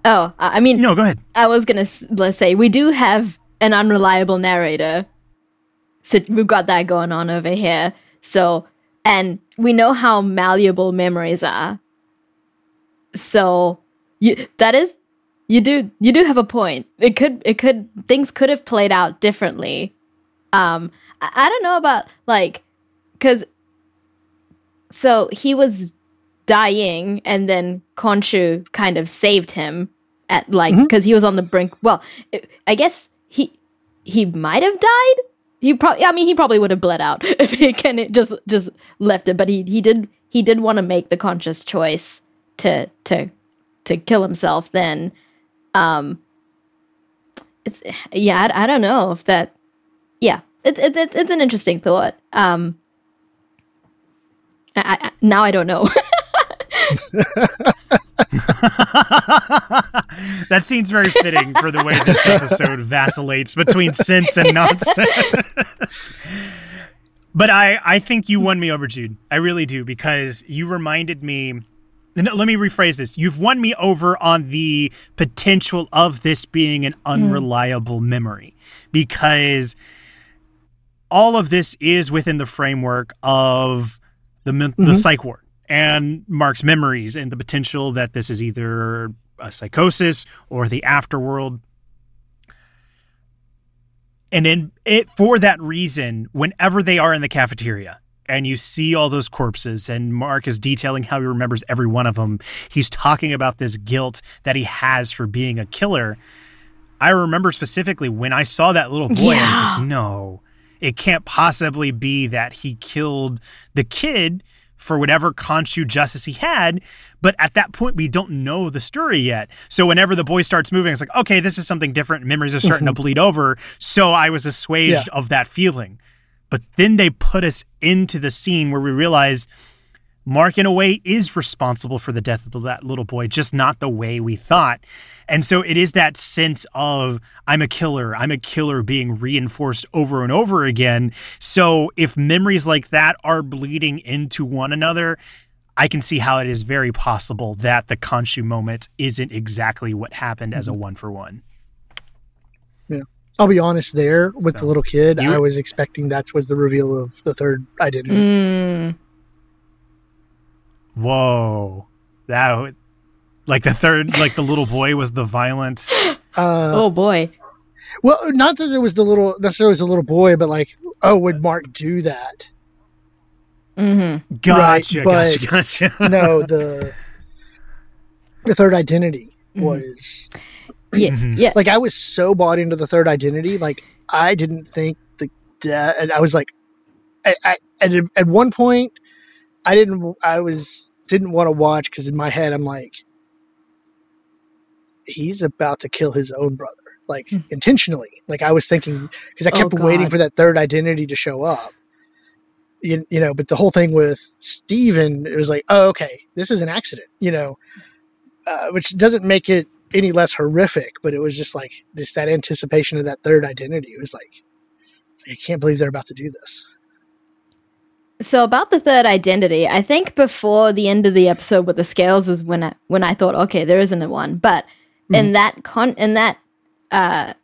Oh, I I mean, No, go ahead. I was gonna let's say we do have an unreliable narrator. So we've got that going on over here. So and we know how malleable memories are. So you that is you do you do have a point. It could it could things could have played out differently. Um I, I don't know about like cuz so he was dying and then Khonshu kind of saved him at like because he was on the brink well it- i guess he he might have died? He probably i mean he probably would have bled out [laughs] if he can just just left it but he he did he did want to make the conscious choice to to to kill himself then. Um it's yeah i, I don't know if that yeah it's it's it's, it's an interesting thought um I, I, now i don't know [laughs] that seems very fitting for the way this episode vacillates between sense and nonsense. but I, I think you won me over, Jude. I really do because you reminded me. Let me rephrase this. You've won me over on the potential of this being an unreliable memory because all of this is within the framework of the men- the Mhm. psych ward and Mark's memories and the potential that this is either a psychosis or the afterworld. And in it for that reason, whenever they are in the cafeteria and you see all those corpses and Mark is detailing how he remembers every one of them, he's talking about this guilt that he has for being a killer. I remember specifically when I saw that little boy, yeah. I was like, no, it can't possibly be that he killed the kid for whatever Khonshu justice he had. But at that point, we don't know the story yet. So whenever the boy starts moving, it's like, okay, this is something different. Memories are starting to mm-hmm. bleed over. So I was assuaged of that feeling. But then they put us into the scene where we realize Mark, in a way, is responsible for the death of that little boy, just not the way we thought. And so it is that sense of, I'm a killer, I'm a killer being reinforced over and over again. So if memories like that are bleeding into one another, I can see how it is very possible that the Khonshu moment isn't exactly what happened as a one for one. Yeah. I'll be honest. There with So, the little kid, you- I was expecting that was the reveal of the third identity. Mm. Whoa. That, would- like the third, like the little boy was the violent. Uh, oh boy Well, not that there was the little necessarily was a little boy, but like, oh, would Mark do that? Mm-hmm. Gotcha, but- gotcha, gotcha. [laughs] No, the the third identity Mhm. was yeah Mhm. yeah like I was so bought into the third identity, like I didn't think the death, and I was like, I, I at at one point, I didn't. I was didn't want to watch because in my head I'm like, he's about to kill his own brother, like Hmm. intentionally. Like I was thinking because I Oh, kept waiting for that third identity to show up. You, you know, but the whole thing with Steven, it was like, oh, okay, this is an accident, you know, uh, which doesn't make it any less horrific, but it was just like just that anticipation of that third identity. It was like, it's like I can't believe they're about to do this. So about the third identity, I think before the end of the episode with the scales is when I when I thought, okay, there isn't a one. But in that con in that uh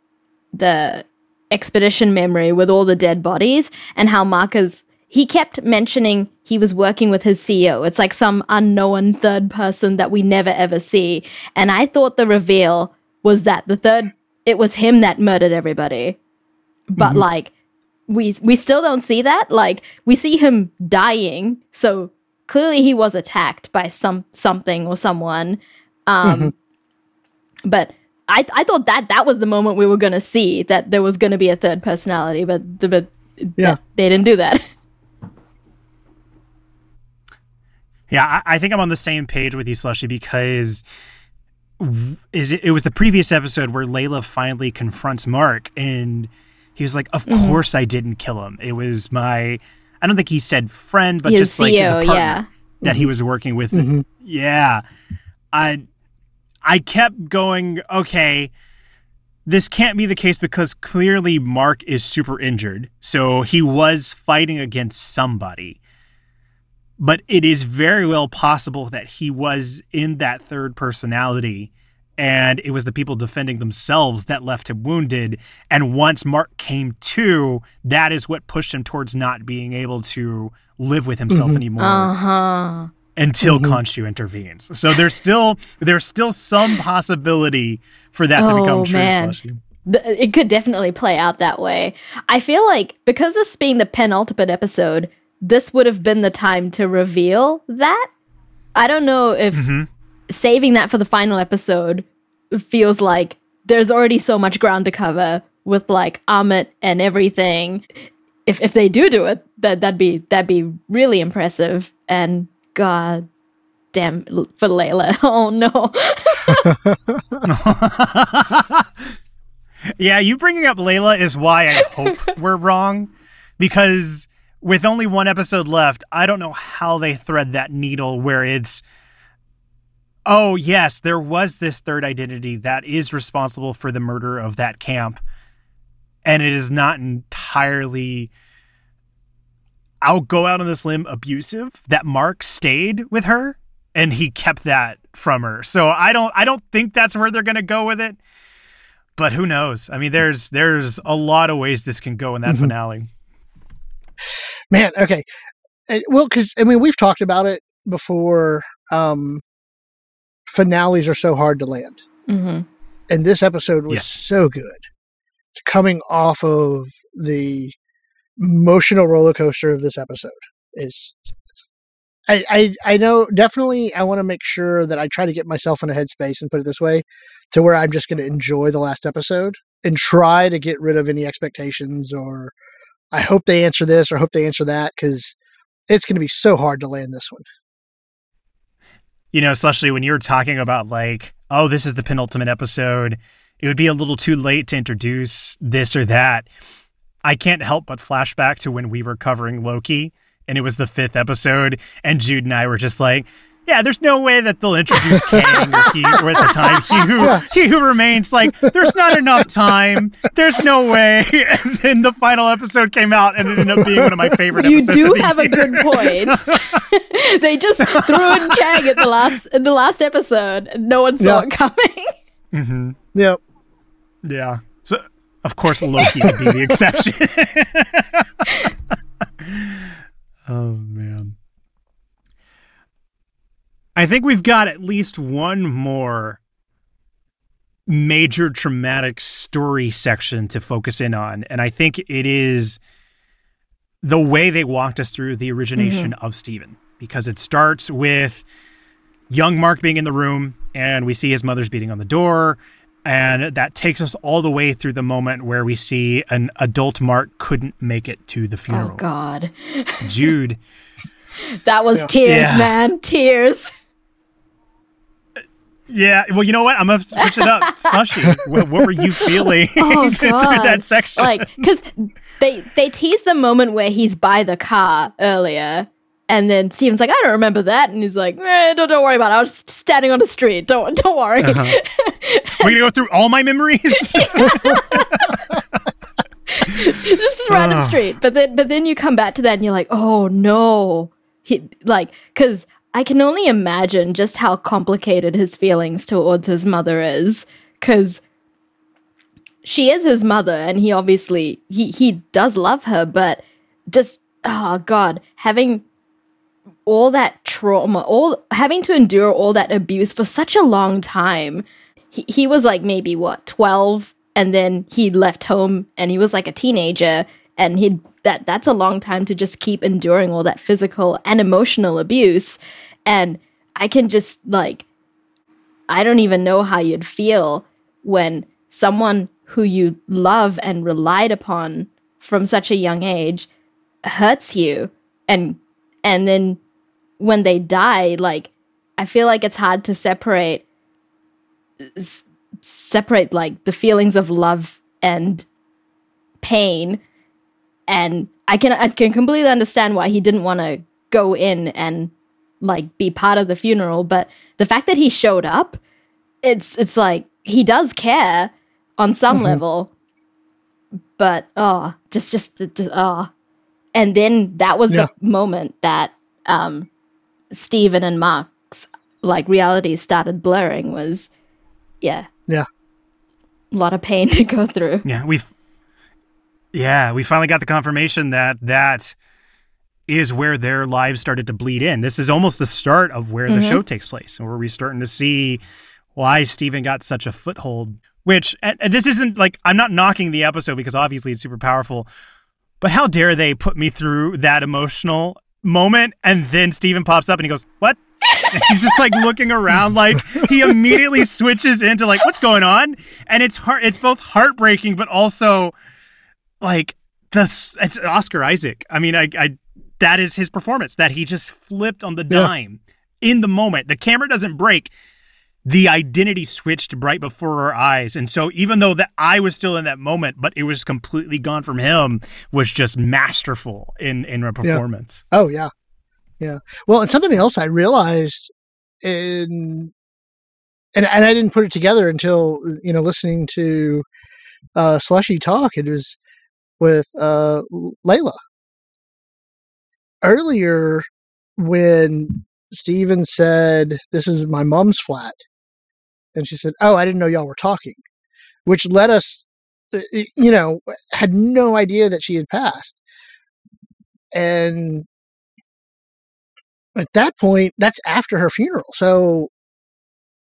the expedition memory with all the dead bodies and how Marcus he kept mentioning he was working with his CEO. It's like some unknown third person that we never ever see. And I thought the reveal was that the third it was him that murdered everybody. But like we we still don't see that. Like we see him dying, so clearly he was attacked by some something or someone. Um, But I I thought that that was the moment we were gonna see that there was gonna be a third personality, but the- but Yeah. that- they didn't do that. [laughs] Yeah, I, I think I'm on the same page with you, Slushy, because is it, it was the previous episode where Layla finally confronts Mark, and he was like, "Of Mm-hmm. course I didn't kill him. It was my." I don't think he said friend, but His just like the partner yeah. that he was working with. Mhm. Yeah, I I kept going. Okay, this can't be the case because clearly Mark is super injured, so he was fighting against somebody but it is very well possible that he was in that third personality and it was the people defending themselves that left him wounded and once mark came to that is what pushed him towards not being able to live with himself Mhm. anymore Uh huh. Until Mhm. Khonshu intervenes so there's still there's still some possibility for that to Oh, become true man. Slushy. It could definitely play out that way. I feel like because this being the penultimate episode, this would have been the time to reveal that. I don't know if Mhm. saving that for the final episode feels like there's already so much ground to cover with like Ammit and everything. If if they do do it, that that'd be that'd be really impressive. And God damn for Layla. [laughs] Oh no. [laughs] yeah, you bringing up Layla is why I hope [laughs] we're wrong because with only one episode left, I don't know how they thread that needle where it's oh, yes, there was this third identity that is responsible for the murder of that camp and it is not entirely I'll go out on this limb abusive that Mark stayed with her and he kept that from her. So I don't I don't think that's where they're going to go with it. But who knows? I mean there's there's a lot of ways this can go in that Mhm. finale. Man, okay. Uh, Well, because I mean, we've talked about it before. Um, finales are so hard to land, Mm-hmm. and this episode was Yes. so good. Coming off of the emotional roller coaster of this episode is. I, I I know definitely I want to make sure that I try to get myself in a headspace and put it this way to where I'm just going to enjoy the last episode and try to get rid of any expectations or I hope they answer this or hope they answer that because it's going to be so hard to land this one. You know, especially when you're talking about like, oh, this is the penultimate episode, it would be a little too late to introduce this or that. I can't help but flashback to when we were covering Loki and it was the fifth episode, and Jude and I were just like, yeah, there's no way that they'll introduce [laughs] Kang or he or at the time he who Yeah. he who remains. Like, there's not enough time. There's no way. [laughs] And then the final episode came out, and it ended up being one of my favorite episodes. You do of the have a good point. [laughs] they just threw in Kang at the last in the last episode. and No one saw Yeah. it coming. Mm-hmm. Yep. Yeah. So of course Loki would be the [laughs] exception. [laughs] oh man. I think we've got at least one more major traumatic story section to focus in on and I think it is the way they walked us through the origination mm-hmm. of Steven because it starts with young Mark being in the room and we see his mother's beating on the door and that takes us all the way through the moment where we see an adult Mark couldn't make it to the funeral. Oh. God. [laughs] Jude that was Yeah. tears, Yeah. man, tears. Yeah, well, you know what? I'm gonna switch it up. [laughs] Slushy, what, what were you feeling Oh, [laughs] through God. that section? like because they they tease the moment where he's by the car earlier and then Steven's like, I don't remember that, and he's like, eh, don't, don't worry about it. I was just standing on the street. Don't don't worry. Uh-huh. [laughs] we're gonna go through all my memories. [laughs] [laughs] just around the Ugh. street. But then but then you come back to that and you're like, oh no. He like because I can only imagine just how complicated his feelings towards his mother is. Cause she is his mother and he obviously he he does love her, but just oh god, having all that trauma, all having to endure all that abuse for such a long time. He, he was like maybe what 12 and then he left home and he was like a teenager. And he that that's a long time to just keep enduring all that physical and emotional abuse. And I can just like I don't even know how you'd feel when someone who you love and relied upon from such a young age hurts you and and then when they die like I feel like it's hard to separate s- separate like the feelings of love and pain and I can I can completely understand why he didn't want to go in and like be part of the funeral but the fact that he showed up it's it's like he does care on some Mhm. level but oh just just the- the- oh and then that was Yeah. the moment that um Steven and Mark's like reality started blurring was yeah Yeah. a lot of pain [laughs] to go through Yeah, we've yeah, we finally got the confirmation that that is where their lives started to bleed in. This is almost the start of where the Mhm. show takes place, and where we're starting to see why Steven got such a foothold. Which and, and this isn't like I'm not knocking the episode because obviously it's super powerful, but how dare they put me through that emotional moment and then Steven pops up and he goes, "What?" And he's just like looking around like he immediately switches into like what's going on and it's heart it's both heartbreaking but also like the it's Oscar Isaac. I mean, I, I that is his performance that he just flipped on the Yeah. dime in the moment. The camera doesn't break. The identity switched right before our eyes, and so even though that I was still in that moment, but it was completely gone from him, was just masterful in in a performance. Oh yeah, yeah. Well, and something else I realized in, and and I didn't put it together until you know listening to uh, Slushy talk. It was with uh, Layla earlier when Steven said, "This is my mom's flat," and she said, "Oh, I didn't know y'all were talking," which led us, uh, you know, had no idea that she had passed, and at that point, that's after her funeral. So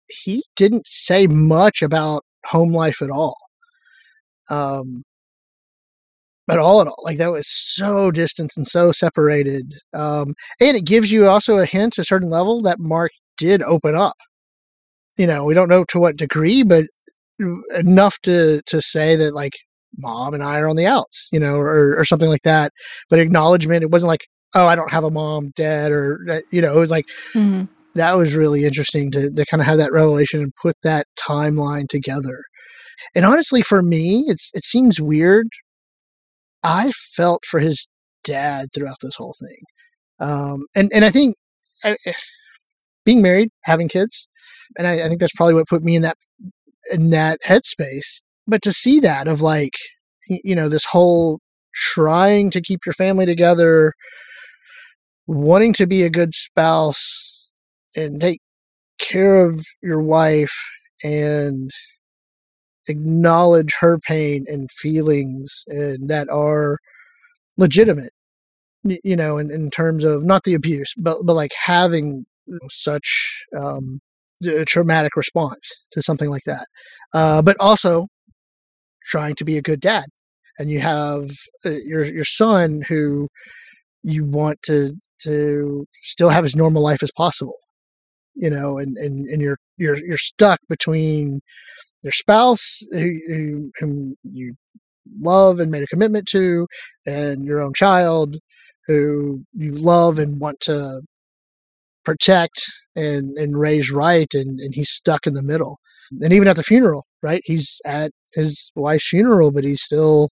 he didn't say much about home life at all. Um, at all, at all. Like that was so distant and so separated. Um, and it gives you also a hint, a certain level, that Mark did open up. You know, we don't know to what degree, but enough to to say that like mom and I are on the outs, you know, or or something like that. But acknowledgement, it wasn't like, oh, I don't have a mom, dad, or uh, you know, it was like Mhm. that was really interesting to, to kind of have that revelation and put that timeline together. And honestly, for me, it's it seems weird. I felt for his dad throughout this whole thing, um, and and I think I, being married, having kids, and I, I think that's probably what put me in that in that headspace. But to see that of like, you know, this whole trying to keep your family together, wanting to be a good spouse, and take care of your wife and acknowledge her pain and feelings and that are legitimate you know in, in terms of not the abuse but but like having such um traumatic response to something like that. Uh but also trying to be a good dad. And you have uh, your your son who you want to to still have as normal life as possible you know and and, and you're you're you're stuck between your spouse who, who whom you love and made a commitment to and your own child who you love and want to protect and and raise right and and he's stuck in the middle. And even at the funeral right he's at his wife's funeral but he's still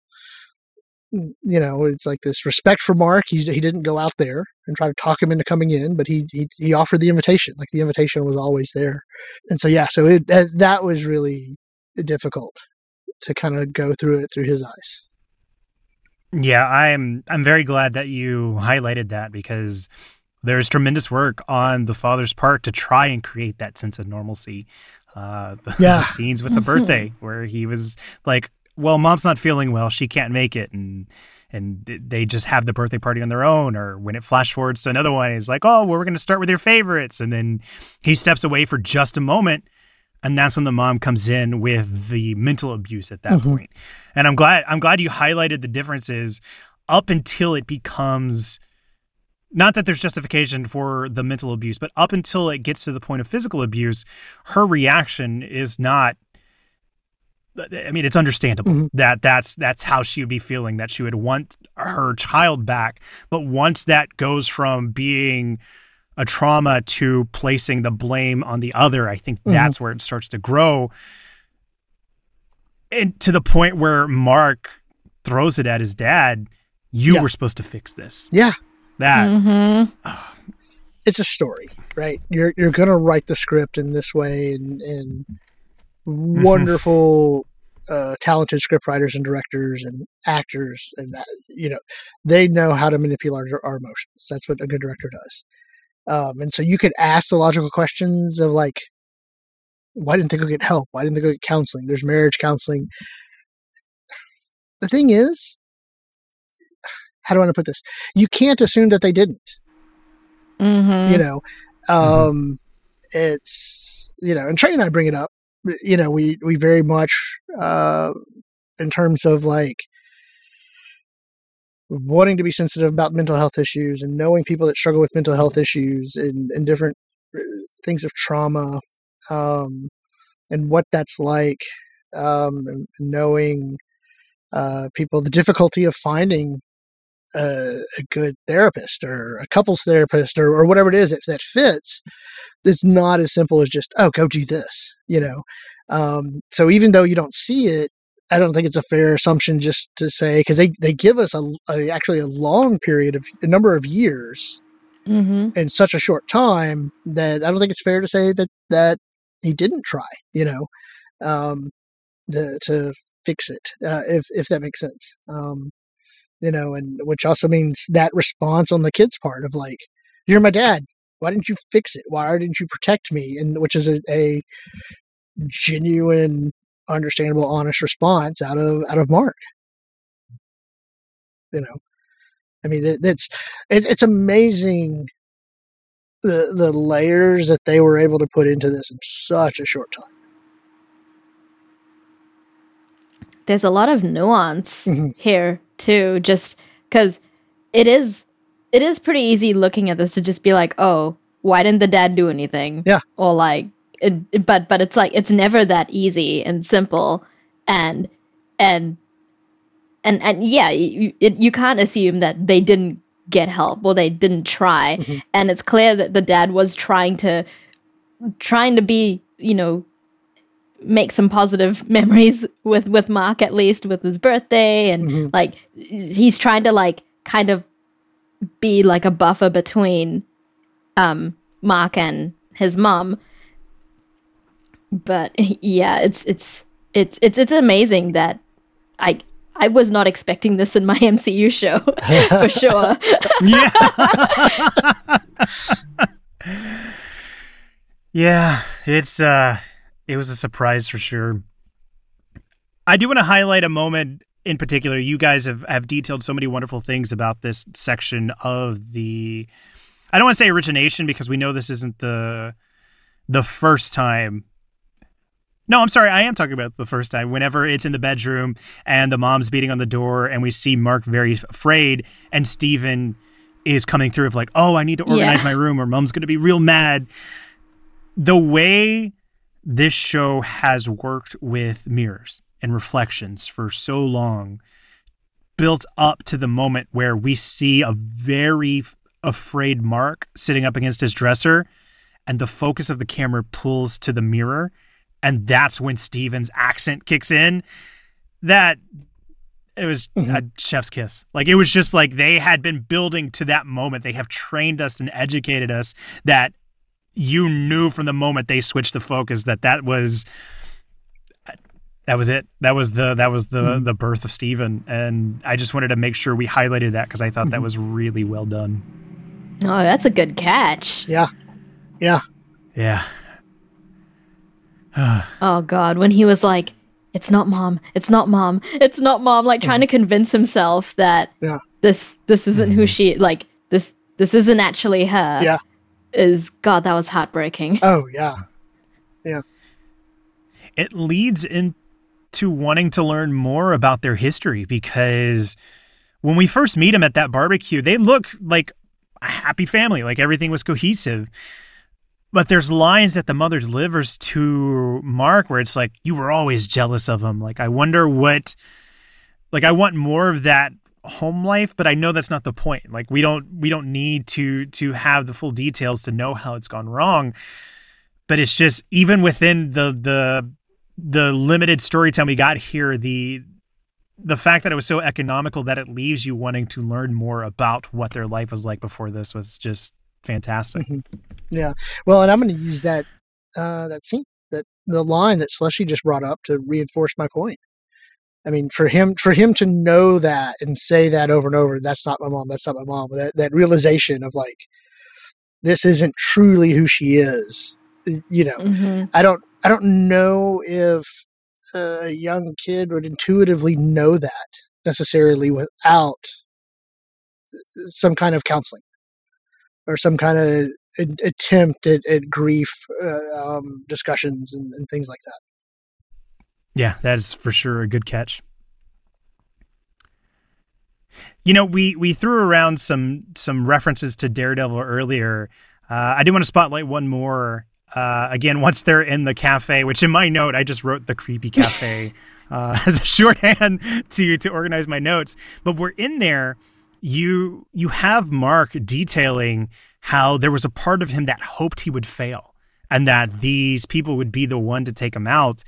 mm, you know it's like this respect for mark. He, he didn't go out there and try to talk him into coming in but he, he he offered the invitation. Like the invitation was always there. And so yeah so it that, that was really difficult to kind of go through it through his eyes. Yeah, I'm I'm very glad that you highlighted that because there's tremendous work on the father's part to try and create that sense of normalcy. Uh, [laughs] the, Yeah. the scenes with the birthday where he was like, "Well, mom's not feeling well; she can't make it," and and they just have the birthday party on their own. Or when it flash forwards to another one, he's like, "Oh, well, we're going to start with your favorites," and then he steps away for just a moment. And that's when the mom comes in with the mental abuse at that Mhm. point. And I'm glad I'm glad you highlighted the differences up until it becomes not that there's justification for the mental abuse, but up until it gets to the point of physical abuse, her reaction is not I mean, it's understandable Mhm. that that's that's how she would be feeling that she would want her child back. But once that goes from being a trauma to placing the blame on the other, I think Mhm. that's where it starts to grow. And to the point where Mark throws it at his dad, you Yeah. were supposed to fix this. yeah That Mm-hmm. it's a story, right? You're you're gonna write the script in this way, and and wonderful, uh, talented script writers and directors and actors, and that, you know, they know how to manipulate our, our emotions. That's what a good director does. Um, and so you could ask the logical questions of like, why didn't they go get help? Why didn't they go get counseling? There's marriage counseling. [sighs] The thing is, how do I want to put this? You can't assume that they didn't Mm-hmm. you know um it's you know and trey and i bring it up you know we we very much uh in terms of like wanting to be sensitive about mental health issues and knowing people that struggle with mental health issues and, and different uh, things of trauma um and what that's like um knowing uh people the difficulty of finding a, a good therapist or a couples therapist or, or whatever it is that, that fits it's not as simple as just oh go do this you know um, so even though you don't see it i don't think it's a fair assumption just to say because they, they give us a, a actually a long period of a number of years Mm-hmm. in such a short time that i don't think it's fair to say that that he didn't try you know um, to, to fix it uh, if if that makes sense um, you know, and which also means that response on the kid's part of like, "You're my dad. Why didn't you fix it? Why didn't you protect me?" And which is a, a genuine, understandable, honest response out of out of Mark. You know, I mean, it, it's it, it's amazing the the layers that they were able to put into this in such a short time. There's a lot of nuance Mhm. here too, just because it is it is pretty easy looking at this to just be like, oh, why didn't the dad do anything? Yeah. Or like, it, but but it's like it's never that easy and simple, and and and and yeah, you, it, you can't assume that they didn't get help or they didn't try, Mhm. and it's clear that the dad was trying to trying to be you know make some positive [laughs] memories with with Mark at least with his birthday and Mhm. like he's trying to like kind of be like a buffer between um Mark and his mom but yeah it's it's it's it's it's amazing that I I was not expecting this in my [laughs] MCU show for [laughs] sure yeah. yeah, it's uh it was a surprise for sure. I do want to highlight a moment in particular. You guys have have detailed so many wonderful things about this section of the I don't want to say origination because we know this isn't the the first time no, I'm sorry. I am talking about the first time. Whenever it's in the bedroom and the mom's beating on the door, and we see Mark very afraid, and Steven is coming through of like, oh, I need to organize Yeah. my room, or mom's going to be real mad. The way this show has worked with mirrors and reflections for so long built up to the moment where we see a very afraid Mark sitting up against his dresser, and the focus of the camera pulls to the mirror, and that's when Steven's accent kicks in. That it was Mhm. a chef's kiss. Like it was just like they had been building to that moment. They have trained us and educated us that you knew from the moment they switched the focus that that was that was it. That was the that was the Mhm. the birth of Steven. And I just wanted to make sure we highlighted that because I thought that Mhm. was really well done. Oh, that's a good catch. Yeah. Yeah. Yeah. [sighs] Oh God, when he was like, "It's not mom. It's not mom. It's not mom," like trying to convince himself that Mm-hmm. Yeah. this this isn't who she like this this isn't actually her. Yeah. Is God that was heartbreaking. [laughs] Oh yeah. Yeah. It leads into wanting to learn more about their history because when we first meet them at that barbecue, they look like a happy family, like everything was cohesive. But there's lines that the mother delivers to Mark where it's like, you were always jealous of him. Like, I wonder what, like, I want more of that home life, but I know that's not the point. Like, we don't, we don't need to, to have the full details to know how it's gone wrong. But it's just, even within the, the, the limited storytelling we got here, the the fact that it was so economical that it leaves you wanting to learn more about what their life was like before this was just fantastic. Yeah. Well, and I'm going to use that uh, that scene that the line that Slushy just brought up to reinforce my point. I mean, for him for him to know that and say that over and over, that's not my mom. That's not my mom. That that realization of like, this isn't truly who she is. You know, hmm I don't I don't know if a young kid would intuitively know that necessarily without some kind of counseling or some kind of attempt at, at grief uh, um, discussions and, and things like that. Yeah, that is for sure a good catch. You know, we we threw around some some references to Daredevil earlier. Uh, I do want to spotlight one more. Uh, again, once they're in the cafe, which in my note I just wrote the creepy cafe [laughs] uh, as a shorthand [laughs] to to organize my notes. But we're in there. You you have Mark detailing how there was a part of him that hoped he would fail and that these people would be the one to take him out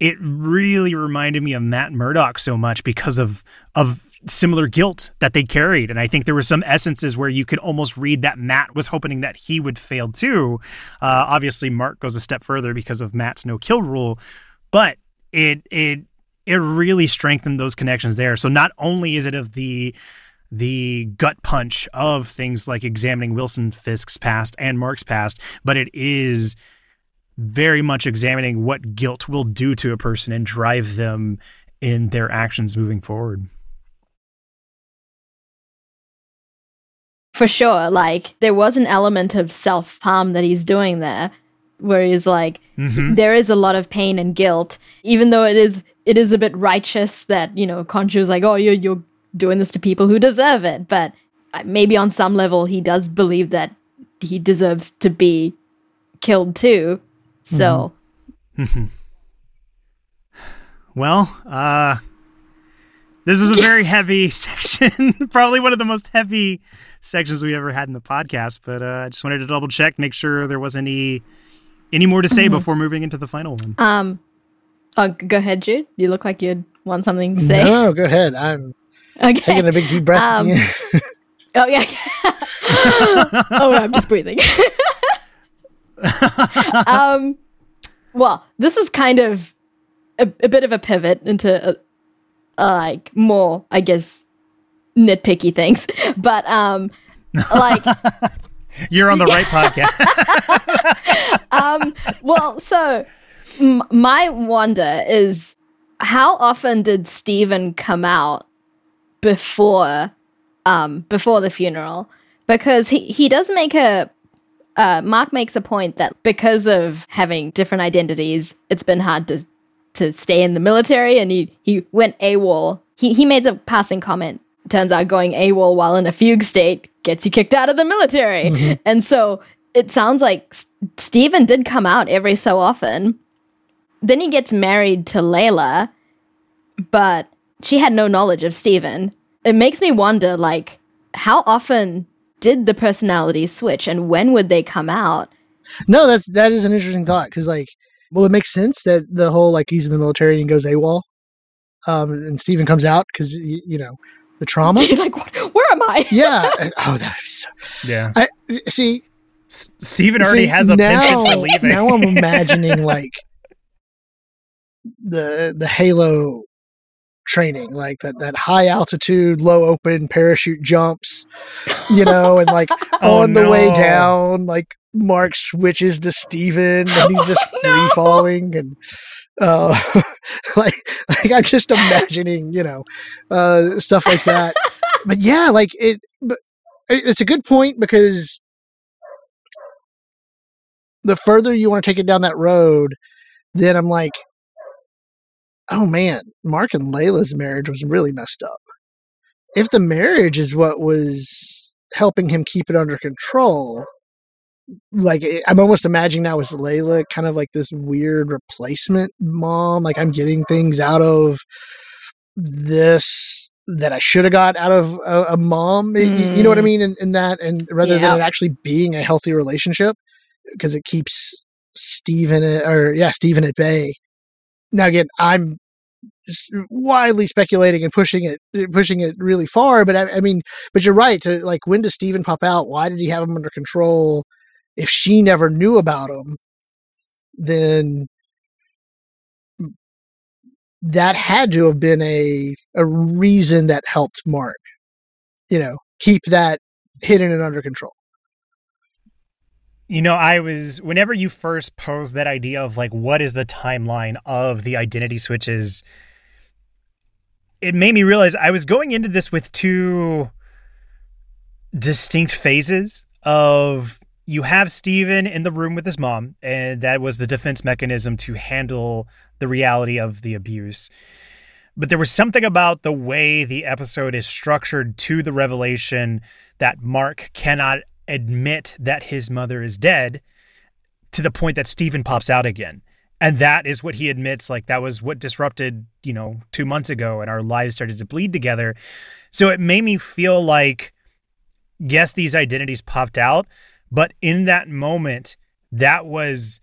it really reminded me of Matt Murdock so much because of of similar guilt that they carried. And I think there were some essences where you could almost read that Matt was hoping that he would fail too. Uh, obviously, Mark goes a step further because of Matt's no kill rule, but it it it really strengthened those connections there. So not only is it of the the gut punch of things like examining Wilson Fisk's past and Mark's past, but it is very much examining what guilt will do to a person and drive them in their actions moving forward. For sure. Like there was an element of self harm that he's doing there, where he's like, Mhm. there is a lot of pain and guilt, even though it is it is a bit righteous that you know Khonshu's like, oh, you're you're doing this to people who deserve it, but uh, maybe on some level he does believe that he deserves to be killed too. So [laughs] Well, uh, this is a very heavy [laughs] section, probably one of the most heavy sections we ever had in the podcast. But uh, I just wanted to double check, make sure there was any any more to say before moving into the final one. um, oh, go ahead, Jude. You look like you'd want something to say. No, go ahead. I'm okay. taking a big deep breath. Um. [laughs] Oh yeah. oh, I'm just breathing. [laughs] um, well, this is kind of a, a bit of a pivot into uh uh, like more, I guess, nitpicky things. [laughs] But um, like, [laughs] You're on the right podcast. um, well, so m- my wonder is how often did Steven come out before um before the funeral because he he does make a uh, Mark makes a point that because of having different identities, it's been hard to to stay in the military, and he he went AWOL. He he made a passing comment. Turns out going AWOL while in a fugue state gets you kicked out of the military, and so it sounds like S- Steven did come out every so often. Then he gets married to Layla, but she had no knowledge of Steven. It makes me wonder, like, how often did the personalities switch and when would they come out? No, that's that is an interesting thought because like, well, it makes sense that the whole like he's in the military and goes AWOL, um, and Steven comes out because you, you know the trauma. [laughs] like, what, where am I? yeah. [laughs] Oh, that would be so. Yeah. I see. S- Steven already see, has a now, penchant for leaving. Now I'm [laughs] imagining like the the Halo training, like that that high altitude, low open parachute jumps, you know, and like [laughs] Oh, on the way down, like Mark switches to Steven and he's just [laughs] No. free falling and uh [laughs] like like I'm just imagining, you know, uh stuff like that. but yeah, like it but it- it's a good point because the further you want to take it down that road, then I'm like, oh man, Mark and Layla's marriage was really messed up. If the marriage is what was helping him keep it under control, like I'm almost imagining now as Layla kind of like this weird replacement mom. Like I'm getting things out of this that I should have got out of a, a mom. y- You know what I Mm. mean? In, in that, and rather Yeah. than it actually being a healthy relationship, because it keeps Steven at, or yeah, Steven at bay. Now again, I'm widely speculating and pushing it uh, pushing it really far, but I, I mean, but you're right. To like, when does Steven pop out? Why did he have him under control? If she never knew about him, then that had to have been a a reason that helped Mark. You know, keep that hidden and under control. You know, I was whenever you first posed that idea of like what is the timeline of the identity switches, it made me realize I was going into this with two distinct phases of you have Steven in the room with his mom, and that was the defense mechanism to handle the reality of the abuse. But there was something about the way the episode is structured to the revelation that Mark cannot admit that his mother is dead to the point that Steven pops out again. And that is what he admits, like that was what disrupted, you know, two months ago and our lives started to bleed together. So it made me feel like, yes, these identities popped out, but in that moment, that was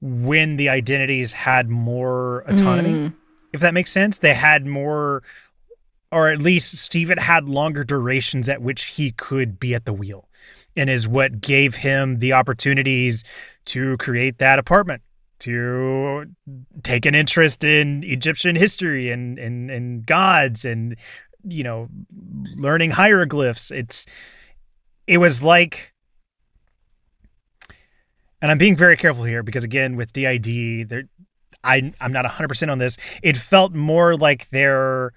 when the identities had more autonomy Mm. if that makes sense. They had more, or at least Steven had longer durations at which he could be at the wheel, and is what gave him the opportunities to create that apartment, to take an interest in Egyptian history and and, and gods, and you know, learning hieroglyphs. It's it was like and I'm being very careful here because again with DID there I I'm not 100% on this. It felt more like there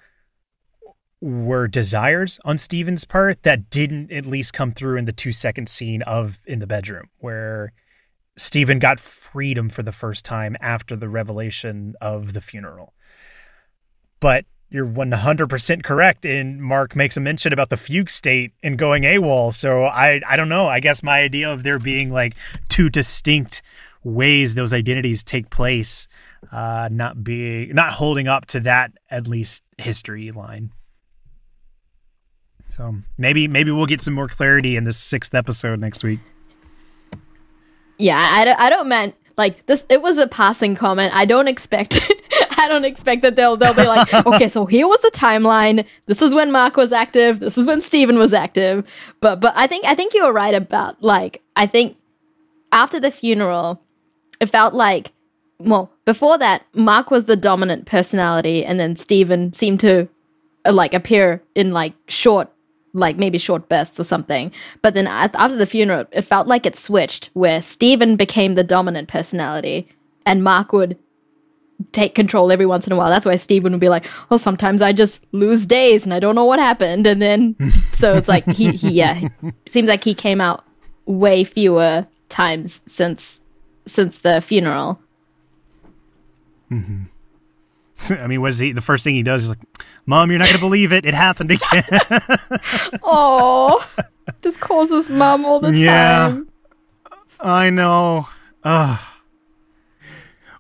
were desires on Steven's part that didn't at least come through in the 2 second scene of in the bedroom where Steven got freedom for the first time after the revelation of the funeral. But you're 100% correct and Mark makes a mention about the fugue state and going AWOL. So I I don't know. I guess my idea of there being like two distinct ways those identities take place uh not being not holding up to that at least history line. So maybe maybe we'll get some more clarity in this sixth episode next week. Yeah, I don't, I don't mean like this. It was a passing comment. I don't expect. [laughs] I don't expect that they'll they'll be like, [laughs] okay, so here was the timeline. This is when Mark was active. This is when Steven was active. But but I think I think you were right about like I think after the funeral, it felt like well before that Mark was the dominant personality, and then Steven seemed to uh, like appear in like short like maybe short bursts or something. But then after the funeral, it felt like it switched where Steven became the dominant personality and Mark would take control every once in a while. That's why Steven would be like, well, sometimes I just lose days and I don't know what happened. And then, [laughs] so it's like, he, he yeah, it seems like he came out way fewer times since, since the funeral. Mm-hmm. [laughs] I mean, what is he? The first thing he does is like, "Mom, you're not gonna believe it. It happened again." [laughs] Oh, just calls us mom all the Yeah. time. I know. Ugh.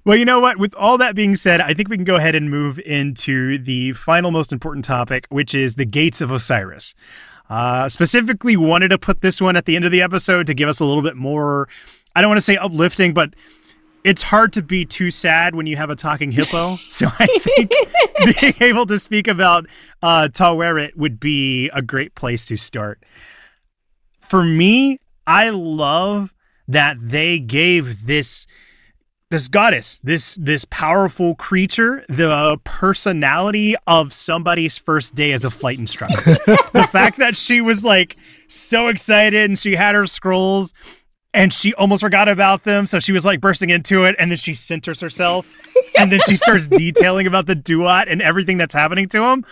Well, you know what? With all that being said, I think we can go ahead and move into the final most important topic, which is the Gates of Osiris. Uh, specifically, wanted to put this one at the end of the episode to give us a little bit more. I don't want to say uplifting, but it's hard to be too sad when you have a talking hippo. [laughs] So I think [laughs] being able to speak about uh, Taweret would be a great place to start. For me, I love that they gave this this goddess, this this powerful creature, the personality of somebody's first day as a flight instructor. [laughs] the fact that she was like so excited and she had her scrolls and she almost forgot about them, so she was like bursting into it, and then she centers herself, and then she starts [laughs] detailing about the duat and everything that's happening to him.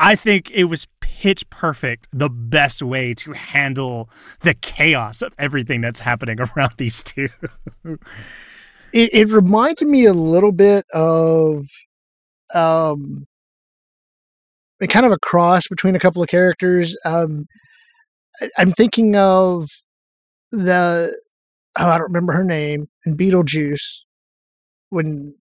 I think it was pitch perfect, the best way to handle the chaos of everything that's happening [laughs] around these two it, it reminded me a little bit of um kind of a cross between a couple of characters. Um, I, I'm thinking of the oh, I don't remember her name in Beetlejuice when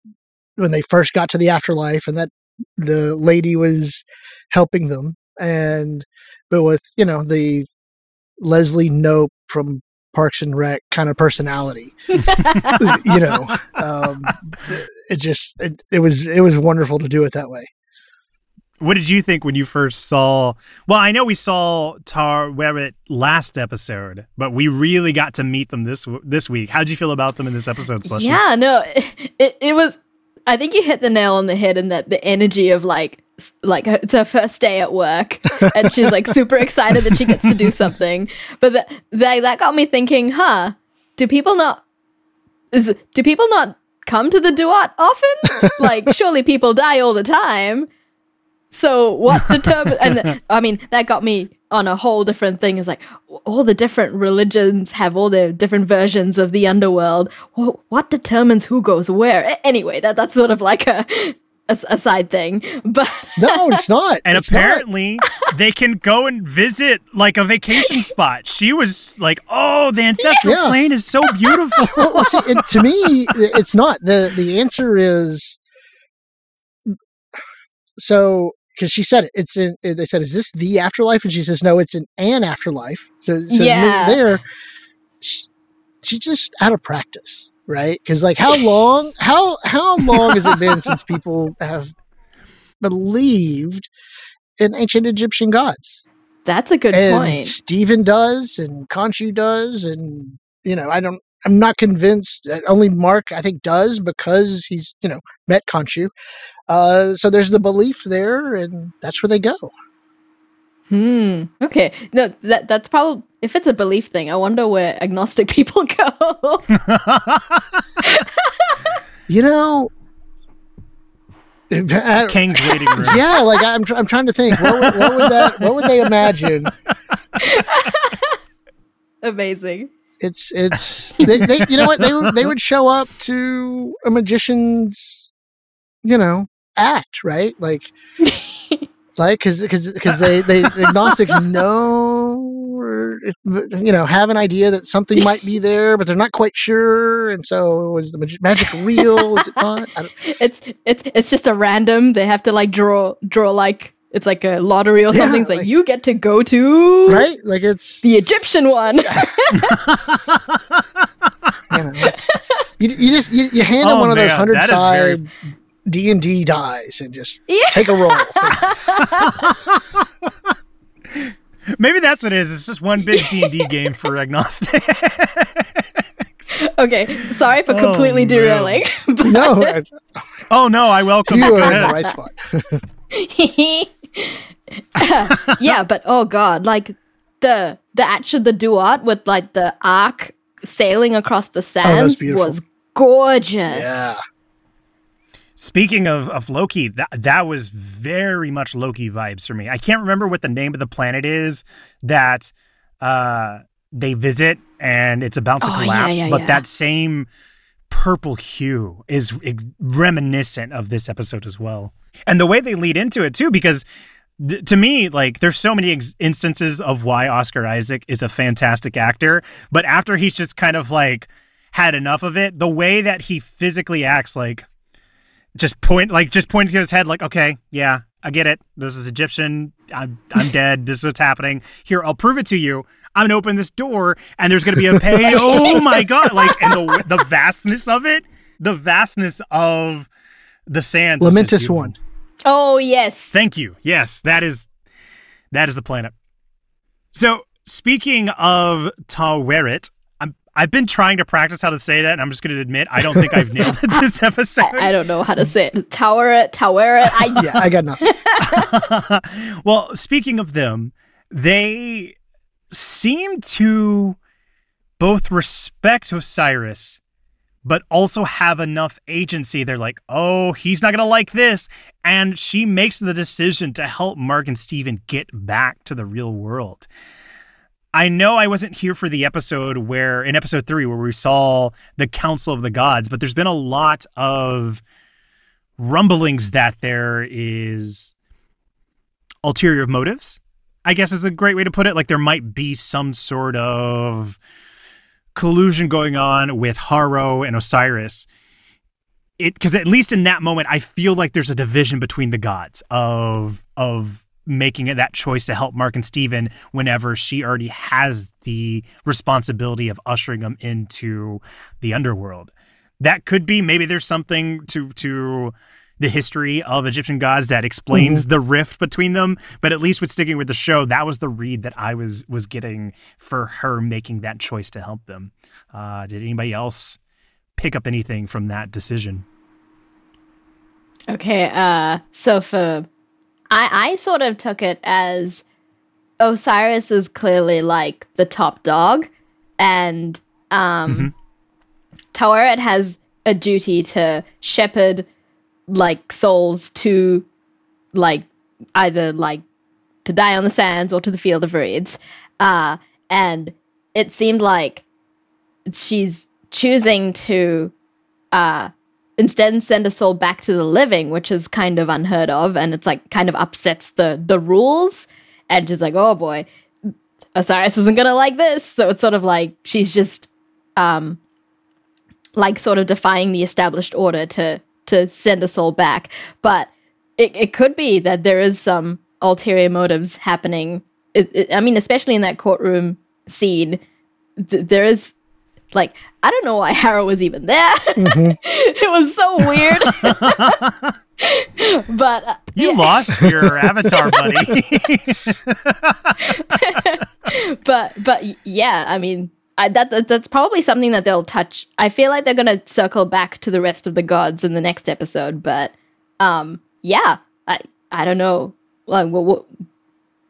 when they first got to the afterlife and that the lady was helping them and but with you know the Leslie Knope from Parks and Rec kind of personality. [laughs] you know, um, it just it, it was it was wonderful to do it that way. What did you think when you first saw? Well, I know we saw Tar Taweret last episode, but we really got to meet them this this week. How did you feel about them in this episode? Slushy? Yeah, no, [laughs] it, it was. I think you hit the nail on the head in that the energy of like like it's her first day at work [laughs] and she's like super excited that she gets to do [laughs] something but that that got me thinking huh do people not is do people not come to the duat often like surely people die all the time so what determines and i mean that got me on a whole different thing is like all the different religions have all their different versions of the underworld what determines who goes where anyway that that's sort of like a a, a side thing, but no, it's not. and it's apparently, they can go and visit like a vacation spot. She was like, "Oh, the ancestral yeah. plane is so beautiful." [laughs] well, see, it, to me, it's not. the The answer is so because she said it, it's in. Eh, they said, "Is this the afterlife?" And she says, "No, it's in an afterlife." So, so yeah. there, she, she's just out of practice right? Because like how long how how long has it been [laughs] since people have believed in ancient Egyptian gods? That's a good and point. Steven does, and Khonshu does, and you know I don't. I'm not convinced that only Mark I think does because he's you know met Khonshu. Uh, so there's the belief there, and that's where they go. Hmm. Okay. No, that that's probably if it's a belief thing. I wonder where agnostic [laughs] people go. you know, King's waiting room. Yeah, like I'm, tr- I'm trying to think. What would, what would that? What would they imagine? Amazing. It's it's they, they you know what they they would show up to a magician's you know act right? Like [laughs] like because because because they they agnostics know or you know have an idea that something might be there but they're not quite sure and so is the mag- magic real? Is it not? [laughs] It's it's it's just a random they have to like draw draw like it's like a lottery or something. Yeah, it's like, like, you get to go to right, like it's the Egyptian one. [laughs] you, know, you, you, just you, you hand them oh, one man, of those hundred side very... D and D dies and just yeah. take a roll. [laughs] Maybe that's what it is. It's just one big D and D [laughs] game for agnostic. okay, sorry for completely oh, derailing. [laughs] But... No. oh no, I welcome you. Are in the right spot. yeah, but oh god, like the the action the duat with like the ark sailing across the oh, sands oh, was gorgeous. Yeah. Speaking of, of Loki, that that was very much Loki vibes for me. I can't remember what the name of the planet is that uh, they visit and it's about to oh, collapse, yeah, yeah, but yeah. that same purple hue is reminiscent of this episode as well. And the way they lead into it too, because th- to me, like, there's so many ex- instances of why Oscar Isaac is a fantastic actor, but after he's just kind of like had enough of it. The way that he physically acts, like just point, like just pointing to his head, like, okay, yeah, I get it. This is Egyptian. I'm I'm [laughs] dead. This is what's happening. Here, I'll prove it to you. I'm gonna open this door, and there's gonna be a pay. [laughs] oh my god! Like, and the the vastness of it, the vastness of the sands. is just Lamentis one. Oh yes. Thank you. Yes, that is that is the planet. So speaking of Taweret, I'm I've been trying to practice how to say that, and I'm just going to admit I don't think I've nailed it this [laughs] episode. I, I don't know how to say it. Tower it, tower it. I Yeah, I got nothing. [laughs] well, speaking of them, they seem to both respect Osiris, but also have enough agency. They're like, oh, he's not going to like this. And she makes the decision to help Mark and Steven get back to the real world. I know I wasn't here for the episode where, in episode three, where we saw the Council of the Gods, but there's been a lot of rumblings that there is ulterior motives, I guess is a great way to put it. Like there might be some sort of collusion going on with Harrow and Osiris. It because at least in that moment, I feel like there's a division between the gods of of making it that choice to help Mark and Steven whenever she already has the responsibility of ushering them into the underworld. That could be maybe there's something to to the history of Egyptian gods that explains the rift between them. But at least with sticking with the show, that was the read that I was was getting for her making that choice to help them. Uh, did anybody else pick up anything from that decision? Okay, uh so for I I sort of took it as Osiris is clearly like the top dog and um Taweret has a duty to shepherd like souls to like either like to die on the sands or to the field of reeds. Uh and it seemed like she's choosing to uh instead send a soul back to the living, which is kind of unheard of, and it's like kind of upsets the the rules. And she's like, oh boy, Osiris isn't gonna like this. So it's sort of like she's just um like sort of defying the established order to to send a soul back. But it, it could be that there is some ulterior motives happening. It, it, I mean, especially in that courtroom scene, th- there is like I don't know why [laughs] Harrow was even there. [laughs] it was so weird. [laughs] but uh, You lost your avatar, buddy. but but yeah, I mean, I, that, that that's probably something that they'll touch. I feel like they're gonna circle back to the rest of the gods in the next episode. But um, yeah, I I don't know. Like, what, what,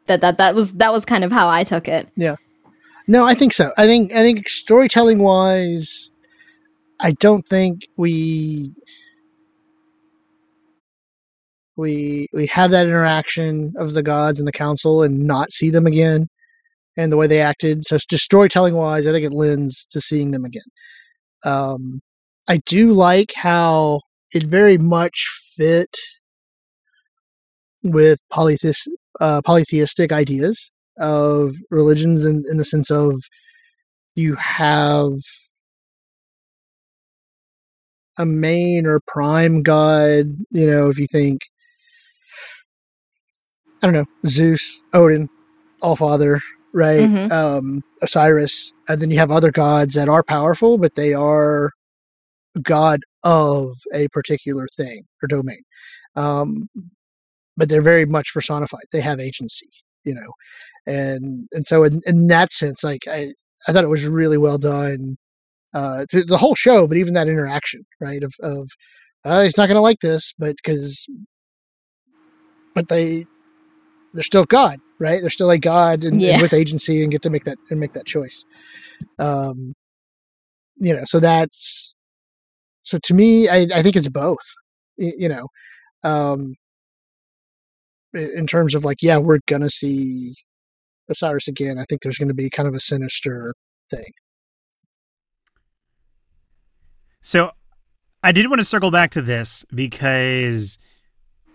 that that that was that was kind of how I took it. No, I think so. I think I think storytelling wise, I don't think we we we have that interaction of the gods and the council and not see them again and the way they acted. So just storytelling wise, I think it lends to seeing them again. Um, I do like how it very much fit with polytheist, uh, polytheistic ideas of religions in, in the sense of you have a main or prime god, you know, if you think I don't know, Zeus, Odin, Allfather, right? Mhm. Um, Osiris, and then you have other gods that are powerful, but they are god of a particular thing or domain. Um, but they're very much personified. They have agency, you know, and and so in, in that sense, like I, I thought it was really well done. Uh, the whole show, but even that interaction, right? Of of uh, he's not going to like this, but because, but they, they're still God, right? They're still a God and, and with agency and get to make that and make that choice. Um, you know, so that's so to me, I I think it's both. You know, um, in terms of like, yeah, we're gonna see Osiris again. I think there's going to be kind of a sinister thing. So I did want to circle back to this because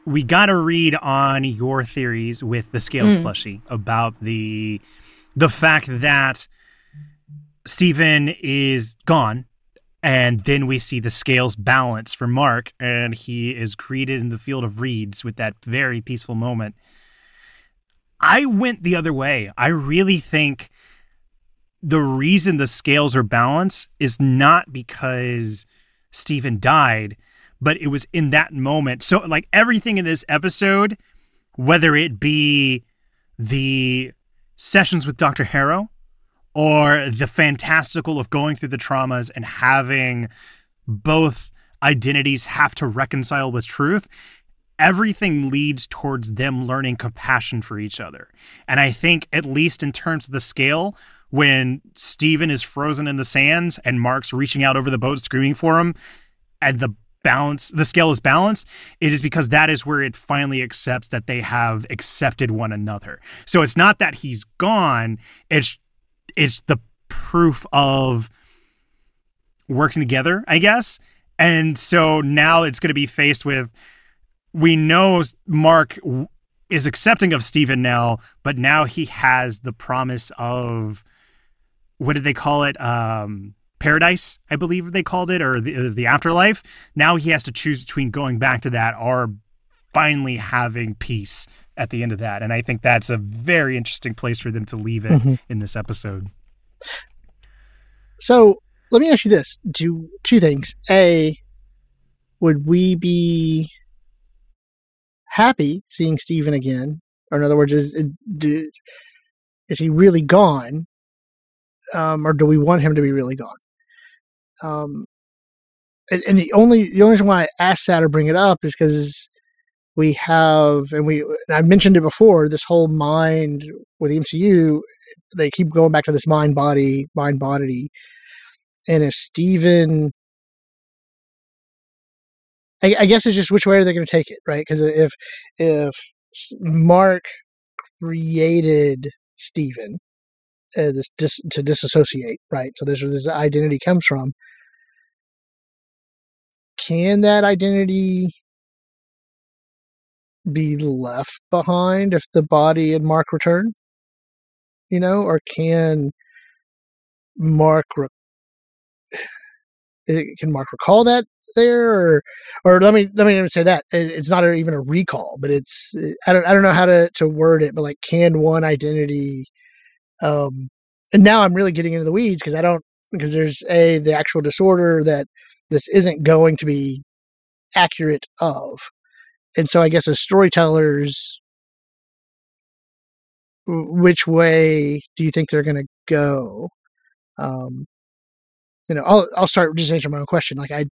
we got a read on your theories with the scale Mm. slushy about the the fact that Steven is gone And then we see the scales balance for Mark, and he is greeted in the field of reeds with that very peaceful moment. I went the other way. I really think the reason the scales are balanced is not because Steven died, but it was in that moment. So, like everything in this episode, whether it be the sessions with Dr. Harrow or the fantastical of going through the traumas and having both identities have to reconcile with truth, everything leads towards them learning compassion for each other. And I think, at least in terms of the scale, when Steven is frozen in the sands and Mark's reaching out over the boat screaming for him, and the balance the scale is balanced it is because that is where it finally accepts that they have accepted one another so it's not that he's gone it's it's the proof of working together i guess and so now it's going to be faced with we know mark is accepting of Steven now but now he has the promise of what did they call it um paradise, I believe they called it, or the, the afterlife. Now he has to choose between going back to that or finally having peace at the end of that. And I think that's a very interesting place for them to leave it mm-hmm. in this episode. So let me ask you this: Do two things. A, would we be happy seeing Steven again? Or in other words, is is he really gone? Um, or do we want him to be really gone? Um, and, and the only the only reason why I ask that or bring it up is because we have, and we and I mentioned it before. This whole mind with the MCU, they keep going back to this mind body, mind body, and if Steven I, I, guess it's just which way are they going to take it, right? Because if if Mark created Steven uh, this dis, to disassociate, right? So where this identity comes from can that identity be left behind if the body and Mark return? You know, or can Mark re- [sighs] can Mark recall that there, or or let me let me even say that it's not even a recall, but it's I don't I don't know how to to word it, but like can one identity, um, and now I'm really getting into the weeds because I don't because there's a the actual disorder that this isn't going to be accurate of. And so I guess as storytellers, which way do you think they're going to go? Um, you know, I'll I'll start just answering my own question. Like I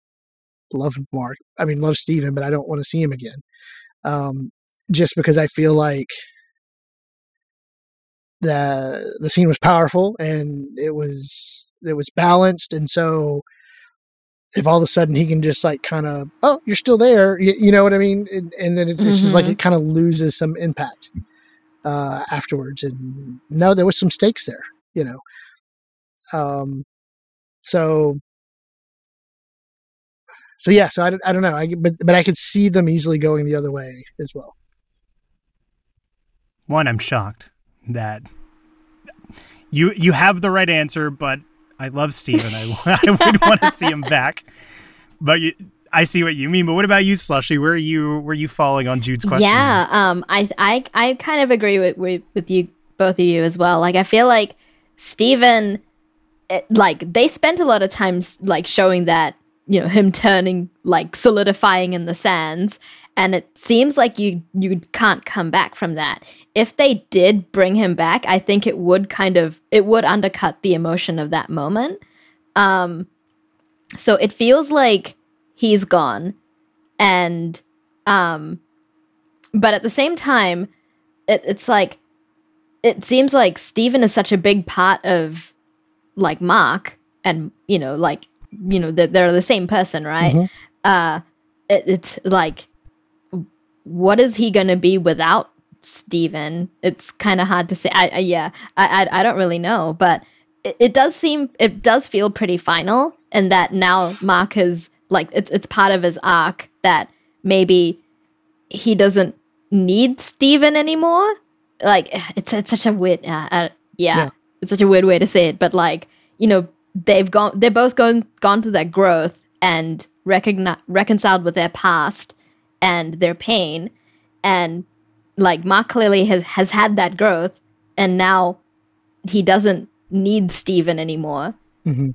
love Mark, I mean love Steven, but I don't want to see him again. Um, just because I feel like the the scene was powerful and it was it was balanced, and so if all of a sudden he can just like kind of oh you're still there you, you know what i mean and, and then it's, mm-hmm. just like mm-hmm. it kind of loses some impact uh, afterwards and no there was some stakes there you know um so so yeah so i, I don't know I, but but i could see them easily going the other way as well one i'm shocked that you you have the right answer but I love Steven. I, [laughs] I would want to see him back. But you, I see what you mean. But what about you, Slushy? Where are you? Were you falling on Jude's question? Yeah, um, I, I, I kind of agree with, with with you, both of you as well. Like, I feel like Steven, it, like they spent a lot of time like showing that you know him turning like solidifying in the sands. And it seems like you you can't come back from that. If they did bring him back i think it would kind of it would undercut the emotion of that moment. Um so it feels like he's gone. And um but at the same time it, it's like it seems like Steven is such a big part of like Mark and you know like you know that they're the same person right mm-hmm. uh it, it's like what is he going to be without Steven? It's kind of hard to say. I, I yeah, I, I, I don't really know, but it, it, does seem it does feel pretty final, and that now Mark is like it's it's part of his arc that maybe he doesn't need Steven anymore. Like it's it's such a weird uh, uh, yeah, yeah, it's such a weird way to say it, but like you know they've gone they're both gone gone through that growth and recogni- reconciled with their past and their pain and like Mark clearly has has had that growth and now he doesn't need Steven anymore. hmm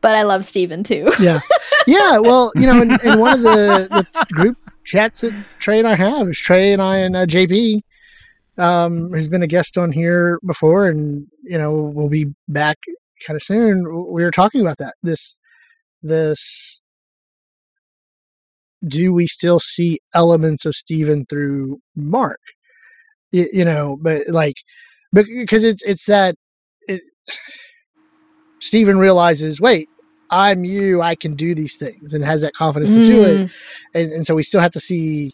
But I love Steven too. [laughs] Yeah, yeah. Well, you know, in, in one of the, the group chats that Trey and I have is Trey and I and uh, JB, um, who's been a guest on here before, and you know, we'll be back kind of soon. We were talking about that. This, this. Do we still see elements of Steven through Mark? You, you know, but like, because it's it's that it. [sighs] Steven realizes, wait, I'm you, I can do these things, and has that confidence to do it. Mm. And, and so we still have to see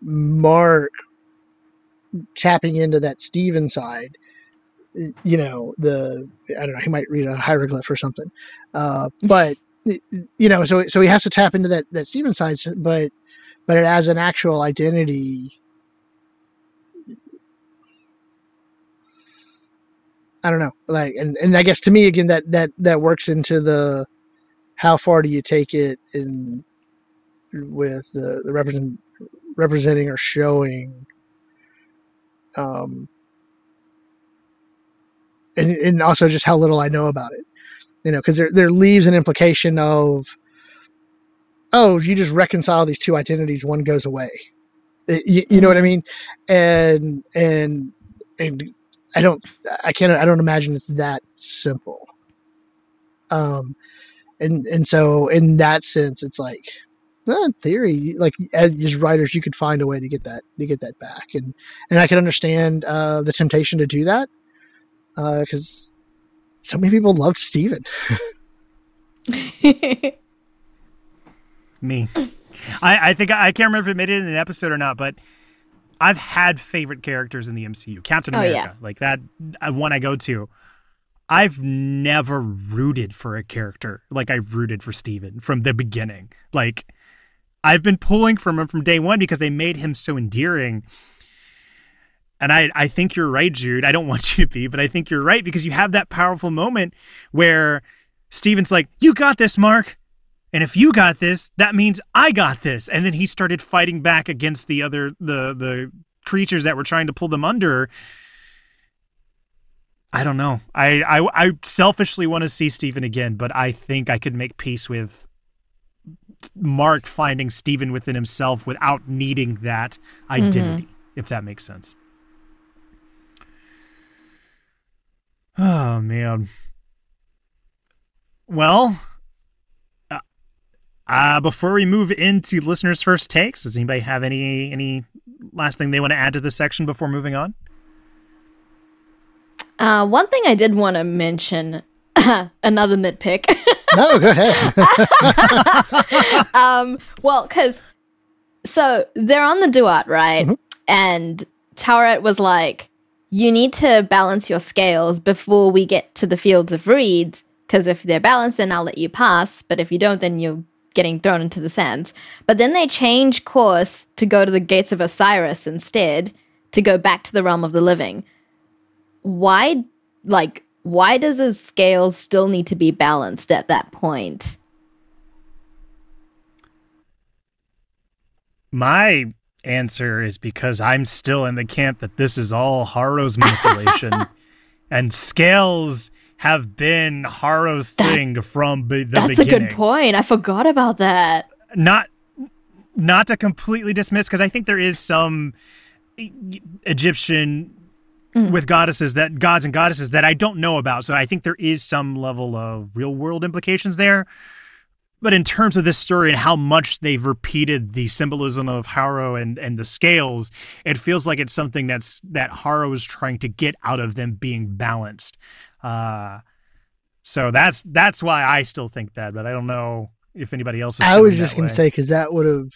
Mark tapping into that Steven side. You know, the I don't know, he might read a hieroglyph or something. Uh, but you know, so so he has to tap into that that Steven side, s- but it as an actual identity. I don't know, like, and, and I guess to me again that that that works into the how far do you take it in with the, the represent, representing or showing um and, and also just how little I know about it you know because there, there leaves an implication of oh you just reconcile these two identities one goes away. You, you know what I mean? And and and I don't I can't I don't imagine it's that simple. Um and and so in that sense it's like well, in theory like as, as writers you could find a way to get that to get that back. And and i can understand uh the temptation to do that uh because so many people loved steven [laughs] Me. I, I think I can't remember if it made it in an episode or not, but I've had favorite characters in the MCU. Captain Oh, America, yeah. like that uh, one I go to. I've never rooted for a character like I've rooted for Steven from the beginning. Like I've been pulling from him from day one because they made him so endearing. And I, I think you're right, Jude. I don't [laughs] want you to be, but I think you're right because you have that powerful moment where Steven's like, You got this, Mark. And if you got this, that means I got this. And then he started fighting back against the other the the creatures that were trying to pull them under. I don't know. I I, I selfishly want to see Steven again, but I think I could make peace with Mark finding Steven within himself without needing that mm-hmm. identity, if that makes sense. Oh man. Well, uh, uh, before we move into listeners' first takes, does anybody have any any last thing they want to add to this section before moving on? uh, one thing I did want to mention, [laughs] another nitpick. [laughs] no go ahead [laughs] um, well, because so they're on the duat, right? Mhm. And Taweret was like, "You need to balance your scales before we get to the fields of reeds, because if they're balanced, then I'll let you pass. But if you don't, then you're getting thrown into the sands." But then they change course to go to the gates of Osiris instead, to go back to the realm of the living. Why, like, why does his scales still need to be balanced at that point? My answer is because I'm still in the camp that this is all Harrow's manipulation, [laughs] and scales have been Harrow's That- thing from be- the That's beginning. That's a good point. I forgot about that. Not not to completely dismiss because I think there is some Egyptian mm. with goddesses that gods and goddesses that I don't know about. So I think there is some level of real world implications there. But in terms of this story and how much they've repeated the symbolism of Harrow and, and the scales, it feels like it's something that's that Harrow is trying to get out of them being balanced. Uh, so that's that's why I still think that, but I don't know if anybody else is. i was just going to say because that would have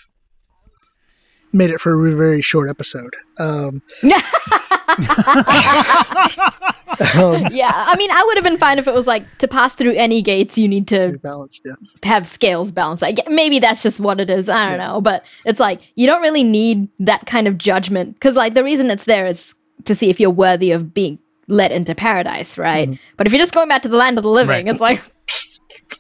made it for a very short episode um, [laughs] um, yeah, I mean, I would have been fine if it was like to pass through any gates, you need to balanced yeah have scales balanced. I get, maybe that's just what it is. I don't know, but it's like you don't really need that kind of judgment because, like, the reason it's there is to see if you're worthy of being let into paradise, right? But if you're just going back to the land of the living, Right. it's like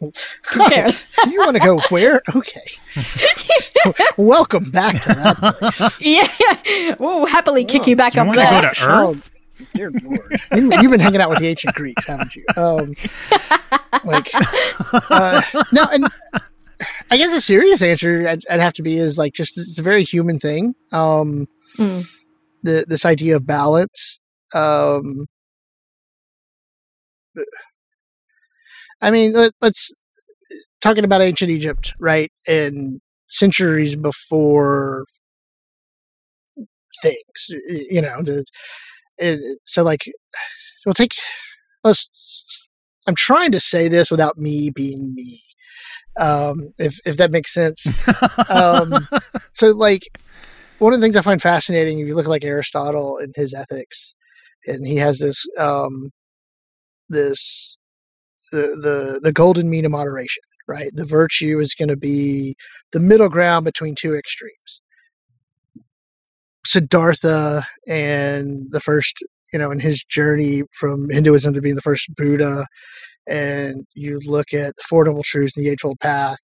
Who cares? [laughs] you want to go where? Okay. [laughs] Welcome back to that place. yeah. We'll happily kick you back You up want to there. go to Oh, Earth? dear [laughs] Lord. You, you've been hanging out with the ancient Greeks, haven't you? Um, like, uh, no, and I guess a serious answer I'd, I'd have to be is like just it's a very human thing. Um, Mm. the this idea of balance. Um, I mean, let, let's talking about ancient Egypt, right? And centuries before things, you know. So, like, we'll take. Let's. I'm trying to say this without me being me, um, if if that makes sense um, [laughs] so like one of the things I find fascinating, if you look at like Aristotle and his ethics, and he has this um, this the the the golden mean of moderation, right? The virtue is going to be the middle ground between two extremes. Siddhartha and the first, you know, in his journey from Hinduism to being the first Buddha, and you look at the Four Noble Truths and the Eightfold Path,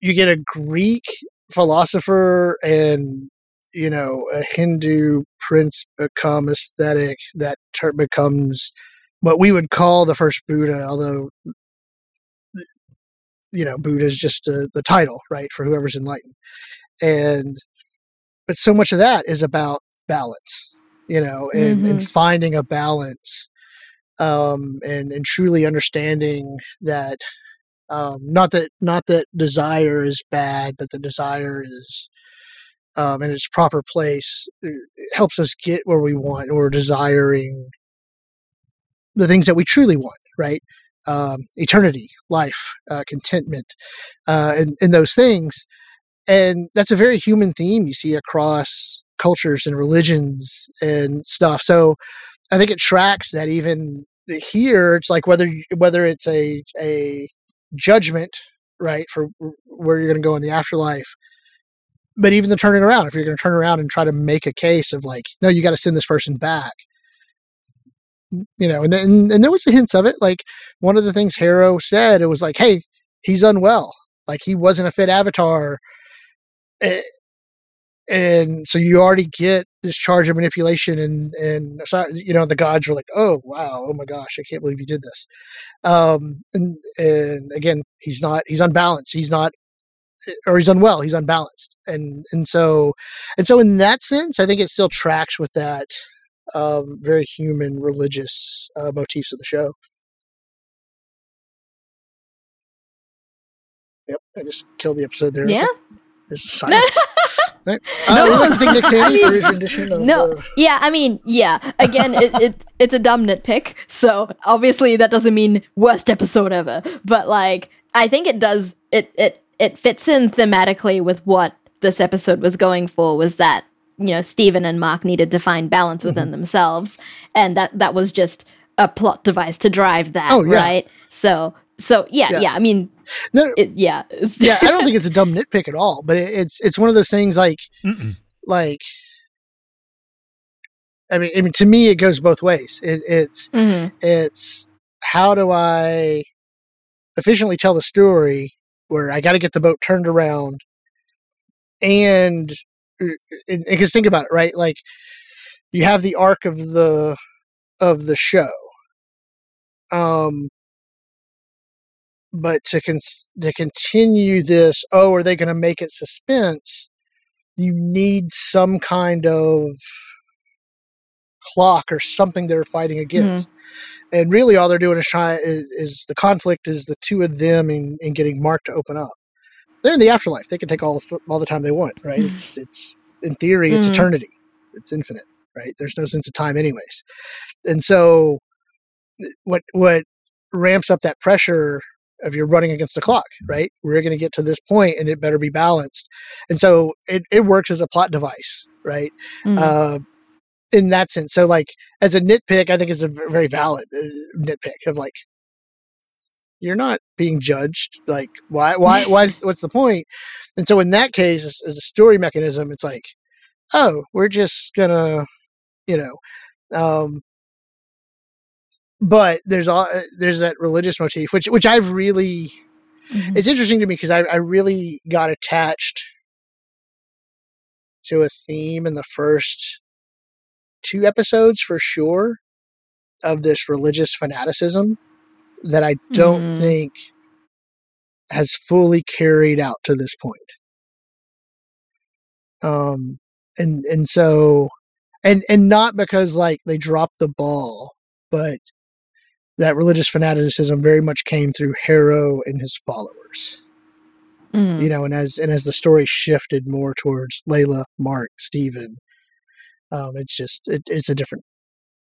you get a Greek philosopher and you know a Hindu prince become ascetic that ter- becomes what we would call the first Buddha, although you know Buddha is just uh the title, right, for whoever's enlightened, and but so much of that is about balance, you know, and, and finding a balance, um, and and truly understanding that um, not that not that desire is bad, but the desire is um, in its proper place. It it helps us get where we want, and we're desiring the things that we truly want, right? Um, eternity, life, uh, contentment, uh, and, and those things. And that's a very human theme you see across cultures and religions and stuff. So I think it tracks that even here, it's like whether whether it's a a judgment, right, for where you're going to go in the afterlife. But even the turning around, if you're going to turn around and try to make a case of like, no, you got to send this person back, you know, and then and there was a hints of it. Like one of the things Harrow said, it was like, hey, he's unwell, like he wasn't a fit avatar, Eh, and so you already get this charge of manipulation, and and you know the gods were like, oh wow, oh my gosh, I can't believe you did this um and and again he's not he's unbalanced he's not or he's unwell he's unbalanced and and so and so in that sense i think it still tracks with that um very human religious uh, motifs of the show yep i just killed the episode there Yeah. silence [laughs] right. uh, No. like Nick Sandy [laughs] I mean, rendition of no. uh, Yeah, I mean, yeah. Again, it, it it's a dumb nitpick. So obviously that doesn't mean worst episode ever. But like, I think it does. It it it fits in thematically with what this episode was going for. Was that you know Steven and Mark needed to find balance within Mm-hmm. themselves, and that that was just a plot device to drive that. Oh, yeah. right. So so yeah, Yeah. yeah. I mean, no it, yeah. [laughs] yeah i don't think it's a dumb nitpick at all but it, it's it's one of those things like Mm-mm. like I mean, I mean, to me, it goes both ways. It, it's Mhm. it's how do I efficiently tell the story where I got to get the boat turned around, and because think about it, right? Like you have the arc of the of the show, um, but to cons- to continue this, oh, are they going to make it suspense? You need some kind of clock or something they're fighting against. And really, all they're doing is trying is, is the conflict is the two of them in, in getting Mark to open up. They're in the afterlife; they can take all the, all the time they want, right? It's [sighs] it's in theory, it's Mhm. eternity, it's infinite, right? There's no sense of time, anyways. And so, what what ramps up that pressure of you're running against the clock, right? We're going to get to this point, and it better be balanced. And so, it it works as a plot device, right? Mhm. uh, in that sense. So, like as a nitpick, I think it's a very valid uh, nitpick of like you're not being judged. Like why? Why? Why? Is, what's the point? And so, in that case, as, as a story mechanism, it's like, oh, we're just gonna, you know. Um, but there's all there's that religious motif, which which I've really. Mhm. It's interesting to me because I, I really got attached to a theme in the first two episodes for sure of this religious fanaticism that I don't Mhm. think has fully carried out to this point. Um and and so and and not because like they dropped the ball, but that religious fanaticism very much came through Harrow and his followers Mm. you know, and as and as the story shifted more towards Layla, Mark, Steven, um, it's just it, it's a different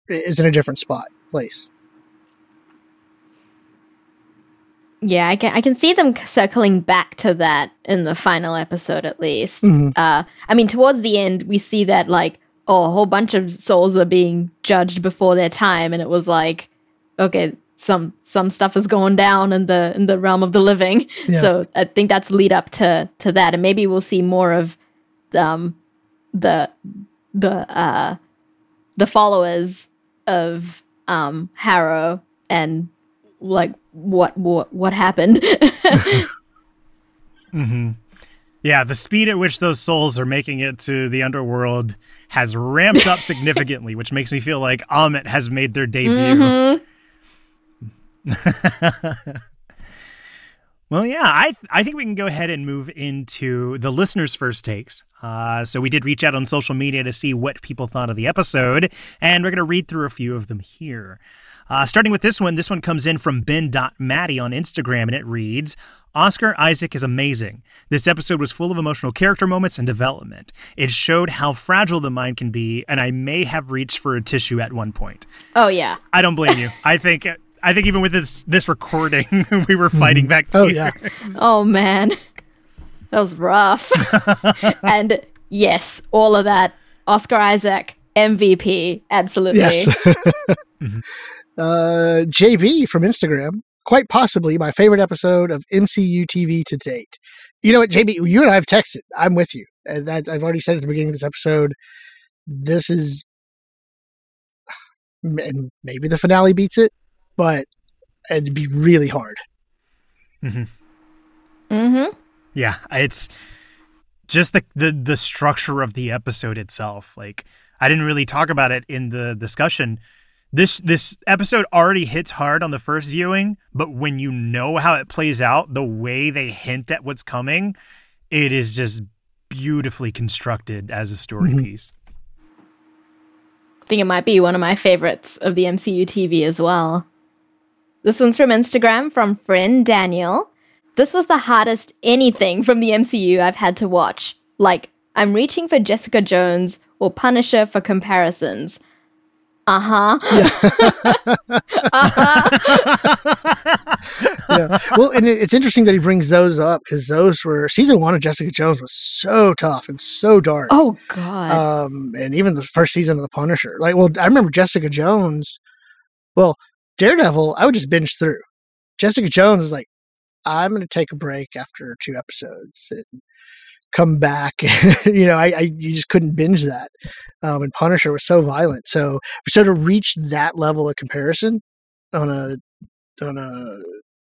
it's in a different spot place. Yeah, I can I can see them circling back to that in the final episode at least. Mhm. Uh, I mean, towards the end, we see that like oh, a whole bunch of souls are being judged before their time, and it was like, okay, some some stuff is going down in the in the realm of the living. [laughs] Yeah. So I think that's lead up to to that, and maybe we'll see more of um the the uh the followers of um Harrow and like what what what happened. [laughs] hmm Yeah, the speed at which those souls are making it to the underworld has ramped up significantly, which makes me feel like Ammit has made their debut. Mhm. [laughs] Well, yeah, I I think we can go ahead and move into the listeners' first takes. Uh, so we did reach out on social media to see what people thought of the episode, and we're going to read through a few of them here. Uh, starting with this one, this one comes in from Ben.Matty on Instagram, and it reads Oscar Isaac is amazing. This episode was full of emotional character moments and development. It showed how fragile the mind can be, and I may have reached for a tissue at one point. Oh yeah. I don't blame you. I think I think even with this this recording, [laughs] we were fighting back tears. Oh, tears. yeah. [laughs] Oh man. That was rough. [laughs] and yes, all of that. Oscar Isaac, MVP, absolutely. Yes. Uh, JB from Instagram, quite possibly my favorite episode of MCU TV to date. You know what, JB, you and I have texted. I'm with you. And that I've already said at the beginning of this episode. This is, [sighs] and maybe the finale beats it, but it'd be really hard. Mm-hmm. Yeah, it's just the, the the structure of the episode itself. Like I didn't really talk about it in the discussion. This this episode already hits hard on the first viewing, but when you know how it plays out, the way they hint at what's coming, it is just beautifully constructed as a story Mhm. piece. I think it might be one of my favorites of the MCU TV as well. This one's from Instagram from friend Daniel. This was the hardest anything from the MCU I've had to watch. Like, I'm reaching for Jessica Jones or Punisher for comparisons. Uh huh. [laughs] yeah. Well, and it- it's interesting that he brings those up because those were season one of Jessica Jones was so tough and so dark. Oh, God. um, and even the first season of The Punisher. Like, well, I remember Jessica Jones. Well, Daredevil, I would just binge through. Jessica Jones is like, I'm going to take a break after two episodes and come back. [laughs] you know, I, I you just couldn't binge that. Um, and Punisher was so violent. So, so to reach that level of comparison on a on a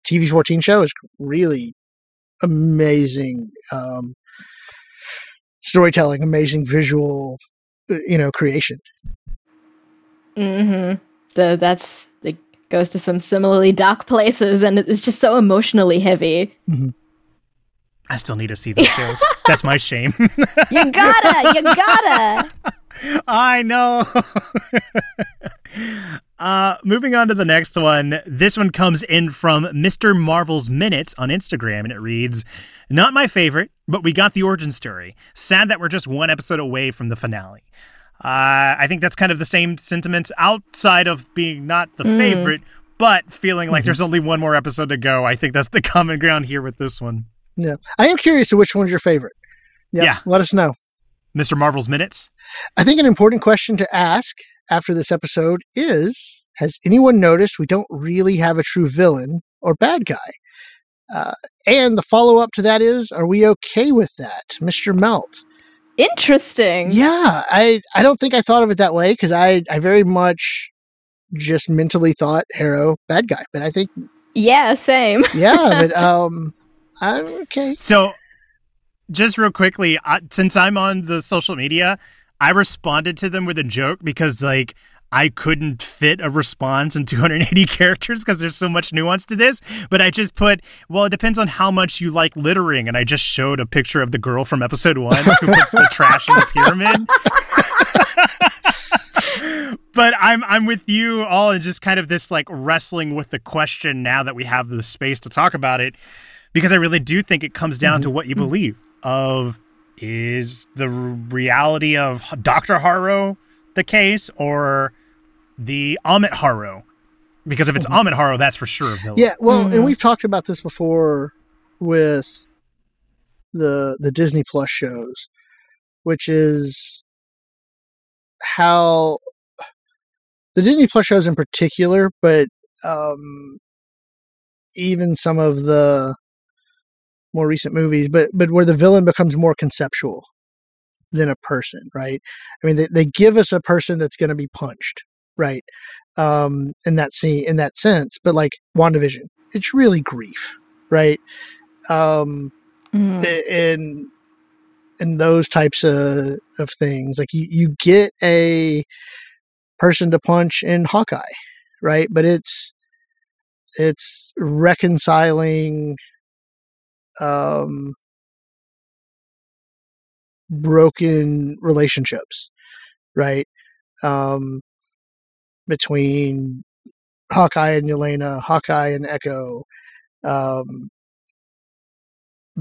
TV 14 show is really amazing. Um, storytelling, amazing visual, uh, you know, creation. Mm-hmm. The, that's it goes to some similarly dark places, and it's just so emotionally heavy. I still need to see those shows. [laughs] That's my shame. You gotta, you gotta. [laughs] I know. [laughs] uh, moving on to the next one. This one comes in from Mr. Marvel's Minutes on Instagram, and it reads Not my favorite, but we got the origin story. Sad that we're just one episode away from the finale. Uh, I think that's kind of the same sentiment outside of being not the Mm. favorite, but feeling like there's only one more episode to go. I think that's the common ground here with this one. Yeah, I am curious to which one's your favorite. Yeah. let us know. Mr. Marvel's Minutes. I think an important question to ask after this episode is: Has anyone noticed we don't really have a true villain or bad guy? Uh, and the follow up to that is: Are we okay with that, Mister Melt? Interesting. Yeah, I I don't think I thought of it that way because I I very much just mentally thought Harrow bad guy, but I think Yeah, same. yeah, but [laughs] um, I'm okay. So, just real quickly, uh, since I'm on the social media, I responded to them with a joke because, like, I couldn't fit a response in [laughs] 280 characters because there's so much nuance to this. But I just put, well, it depends on how much you like littering. And I just showed a picture of the girl from episode one who puts the [laughs] trash in the pyramid. [laughs] but I'm I'm with you all in just kind of this like wrestling with the question now that we have the space to talk about it because I really do think it comes down to what you believe of is the reality of Dr. Harrow the case or the Ammit Harrow? Because if it's Ammit Harrow, that's for sure villain. Yeah, well, Mhm. and we've talked about this before with the the Disney Plus shows, which is how the Disney Plus shows in particular, but um, even some of the more recent movies, but but where the villain becomes more conceptual than a person, right? I mean, they, they give us a person that's going to be punched, right? Um, in that scene, in that sense, but like WandaVision, it's really grief, right? Um, in in those types of of things like you you get a person to punch in hawkeye right but it's it's reconciling um broken relationships right um between hawkeye and yelena hawkeye and echo um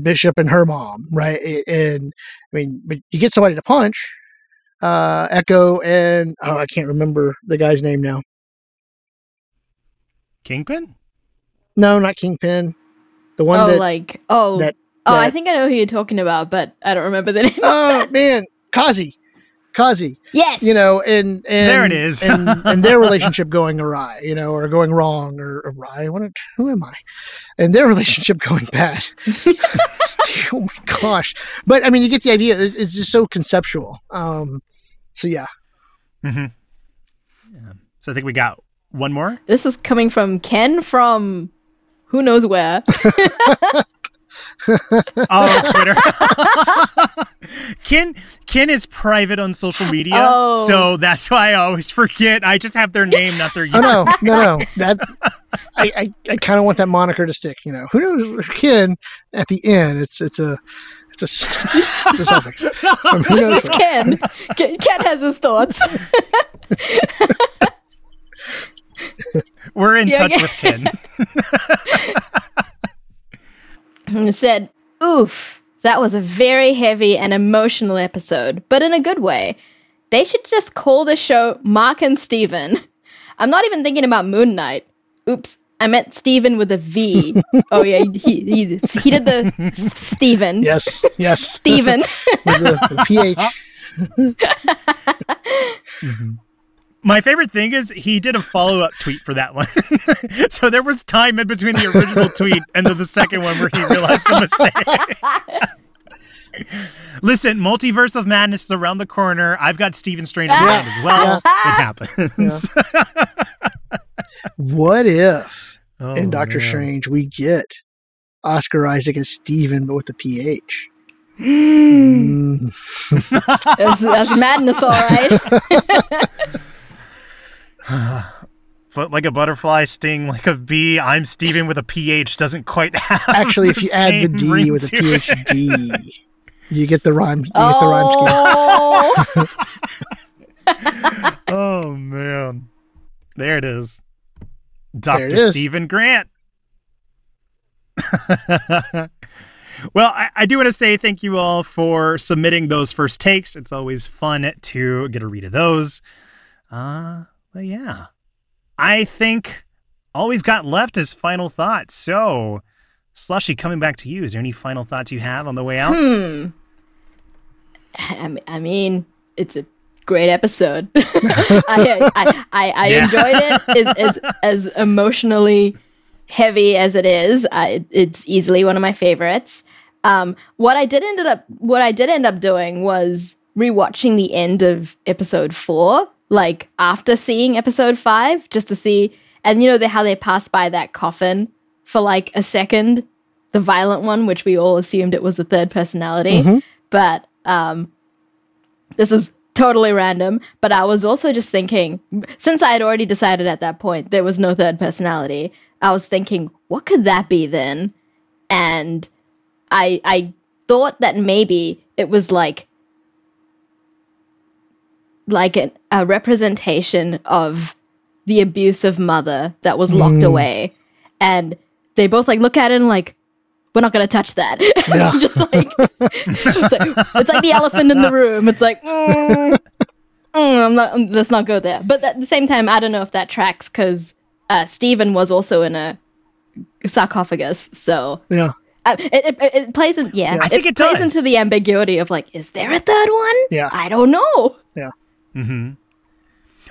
Bishop and her mom, right? And I mean, but you get somebody to punch, uh, Echo and oh, I can't remember the guy's name now. Kingpin? No, not Kingpin. The one oh, that like oh, that- oh, I think I know who you're talking about, but I don't remember the [laughs] name. oh man, Kazi, Kazi. yes, You know, and and There it is. and, [laughs] and their relationship going awry, you know, or going wrong or awry. What? Who am I? And their [laughs] relationship going bad. oh my gosh! But I mean, you get the idea. It's just so conceptual. Um, so yeah, Mm-hmm. Yeah. So I think we got one more. This is coming from Ken from who knows where. [laughs] [laughs] Oh, Twitter. [laughs] Ken Ken is private on social media, Oh. so that's why I always forget. I just have their name, not their Oh no, no, no. That's I, I, I kind of want that moniker to stick. You know, who knows? Ken at the end. It's it's a it's a, it's a suffix. Who knows this is Ken. Ken. Ken has his thoughts. We're in Yeah, touch yeah. with Ken. [laughs] [laughs] and said, "Oof, that was a very heavy and emotional episode, but in a good way. They should just call the show Mark and Steven. I'm not even thinking about Moon Knight. Oops." I meant Steven with a V. [laughs] oh yeah, he he he did the Steven. Yes, yes. Steven. With the, the ph. Mm-hmm. My favorite thing is he did a follow up tweet for that one. [laughs] so there was time in between the original tweet and then the second one where he realized the mistake. [laughs] Listen, multiverse of madness is around the corner. I've got Stephen Strange in mind as well. It happens. What if Oh, in Doctor man. Strange we get Oscar Isaac as Steven, but with the ph? Mm. Mm. that's, that's madness, all right. [laughs] Foot like a butterfly, sting like a bee. I'm Steven with a PH doesn't quite [laughs] have. Actually, if you add the D with a it. PhD, [laughs] you get the rhyme. You get the rhyme scheme. oh, Oh man, there it is, Doctor. Stephen Grant. [laughs] well, I, I do want to say thank you all for submitting those first takes. It's always fun to get a read of those. Uh, but yeah, I think all we've got left is final thoughts. So, Slushy, coming back to you, is there any final thoughts you have on the way out? hmm. I mean, I mean, it's a great episode. [laughs] I, I, I, I Yeah. enjoyed it as, as, as emotionally heavy as it is. I, it's easily one of my favorites. Um, what I did ended up, what I did end up doing was rewatching the end of episode four like after seeing episode five, just to see. And you know the, how they pass by that coffin for like a second, the violent one, which we all assumed it was the third personality. Mhm. But um, this is totally random. But I was also just thinking, since I had already decided at that point there was no third personality, I was thinking, what could that be then? And I I thought that maybe it was like like an, a representation of the abusive mother that was locked Mm. away, and they both like look at it and like. We're not gonna touch that. [laughs] Yeah. Just like [laughs] it's, like it's like the elephant in the room. It's like mm, mm, I'm not. um, let's not go there. But at the same time, I don't know if that tracks because uh, Steven was also in a sarcophagus. So Yeah. uh, it, it, it plays in yeah. I think it plays does. into the ambiguity of like, is there a third one? Yeah. I don't know. Hmm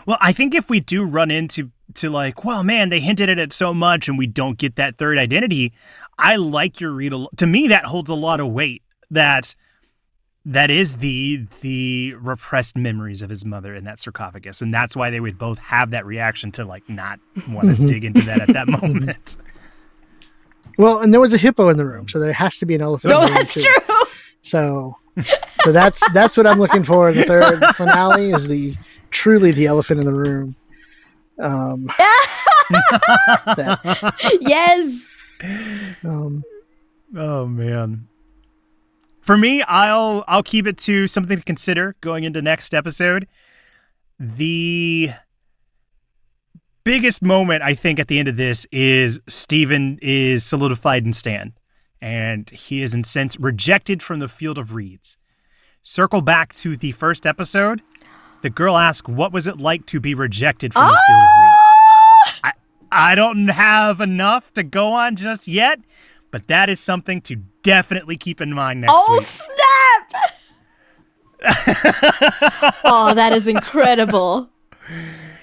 Well, I think if we do run into to like, well, man, they hinted at it so much, and we don't get that third identity. I like your read. A, lo- to me, that holds a lot of weight. That that is the the repressed memories of his mother in that sarcophagus, and that's why they would both have that reaction to like not want to dig into that at that [laughs] moment. Well, and there was a hippo in the room, so there has to be an elephant. [laughs] In the room, that's too. true. So, so that's that's what I'm looking for. The third finale is the truly the elephant in the room. Um, that, [laughs] yes. um, Oh man. For me, I'll I'll keep it to something to consider going into next episode. The biggest moment I think at the end of this is Steven is solidified in Stan, and he is in sense rejected from the field of reeds. Circle back to the first episode. The girl asks, "What was it like to be rejected from the field of reeds?" Ah! I, I don't have enough to go on just yet, but that is something to definitely keep in mind next Oh week. snap! [laughs] oh, that is incredible.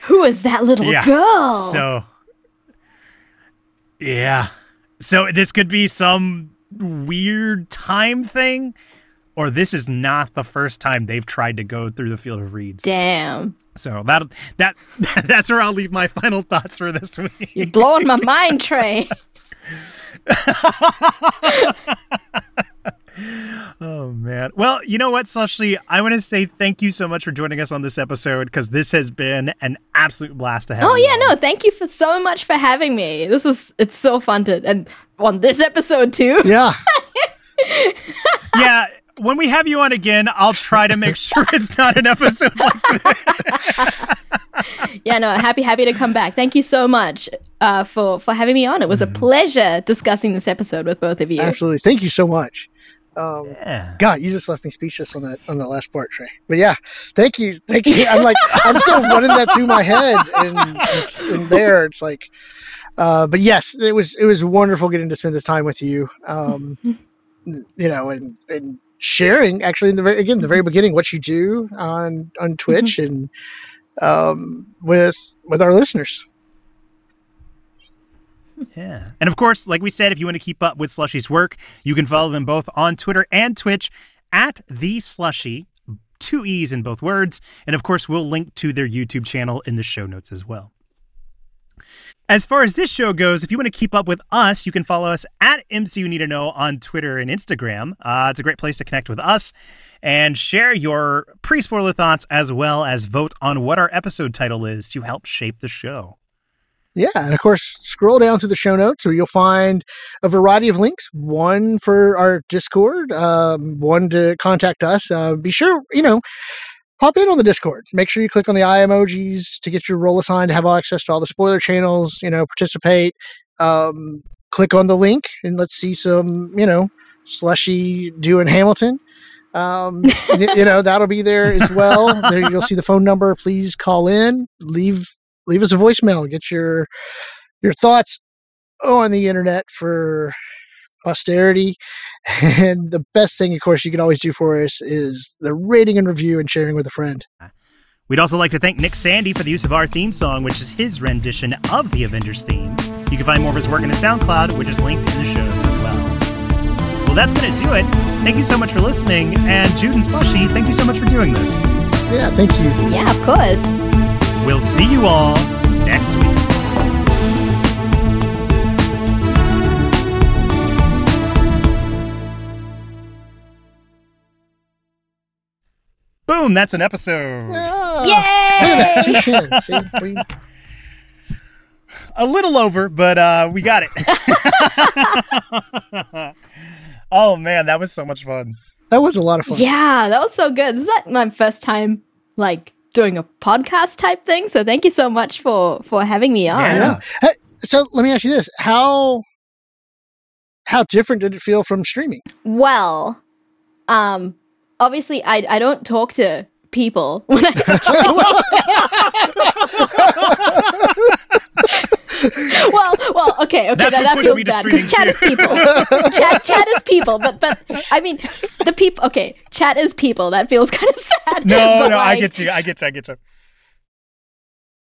Who is that little Yeah. girl? So, yeah. So this could be some weird time thing, or this is not the first time they've tried to go through the field of reeds. Damn. So that that [laughs] that's where I'll leave my final thoughts for this week. You're blowing my mind, Trey. [laughs] [laughs] [laughs] Oh man. Well, you know what, Slushy? I want to say thank you so much for joining us on this episode because this has been an absolute blast to have. Oh yeah, on. no, thank you for so much for having me. This is it's so fun to and on this episode too. yeah, [laughs] yeah. When we have you on again, I'll try to make sure it's not an episode like this. [laughs] Yeah, no, happy happy to come back. Thank you so much uh, for for having me on. It was a pleasure discussing this episode with both of you. absolutely. Thank you so much. Um, Yeah. God, you just left me speechless on that on that last part, Trey. But yeah, thank you, thank you. I'm like, I'm still [laughs] running that through my head, and, it's- and there, it's like, uh, but yes, it was it was wonderful getting to spend this time with you. Um, you know, and and sharing actually in the very, again the very beginning what you do on on Twitch and um, with with our listeners. Yeah. And of course, like we said, if you want to keep up with Slushy's work, you can follow them both on Twitter and Twitch at the Slushy, two E's in both words. And of course, we'll link to their YouTube channel in the show notes as well. As far as this show goes, if you want to keep up with us, you can follow us at MCU Need to Know on Twitter and Instagram. Uh, it's a great place to connect with us and share your pre spoiler thoughts as well as vote on what our episode title is to help shape the show. Yeah, and of course, scroll down through the show notes where you'll find a variety of links. One for our Discord, um, one to contact us. Uh, be sure, you know, pop in on the Discord. Make sure you click on the eye emojis to get your role assigned to have access to all the spoiler channels. You know, participate. Um, click on the link and let's see some, you know, slushy doing Hamilton. Um, [laughs] you know, that'll be there as well. There you'll see the phone number. Please call in. Leave leave us a voicemail. Get your your thoughts on the internet for posterity. [laughs] And the best thing, of course, you can always do for us is the rating and review and sharing with a friend. We'd also like to thank Nick Sandy for the use of our theme song, which is his rendition of the Avengers theme. You can find more of his work in the SoundCloud, which is linked in the show notes as well. Well, that's going to do it. Thank you so much for listening. And Jude and Slushy, thank you so much for doing this. Yeah, thank you. Yeah, of course. We'll see you all next week. Boom, that's an episode. Ah, Look at that. [laughs] Yay! 210. See? We- A little over, but uh, we got it. [laughs] oh man, that was so much fun. that was a lot of fun. Yeah, that was so good. This is like my first time like doing a podcast type thing. So thank you so much for for having me on. Yeah. Yeah. Hey, So let me ask you this: how how different did it feel from streaming? Well, um, obviously I I don't talk to people when I [laughs] stream. [laughs] [laughs] [laughs] well, well, okay, okay, That's that, that feels bad because chat is people. [laughs] chat, chat is people, but but I mean the people. Okay, chat is people. That feels kind of sad. No, no, I get you. I get you. I get you.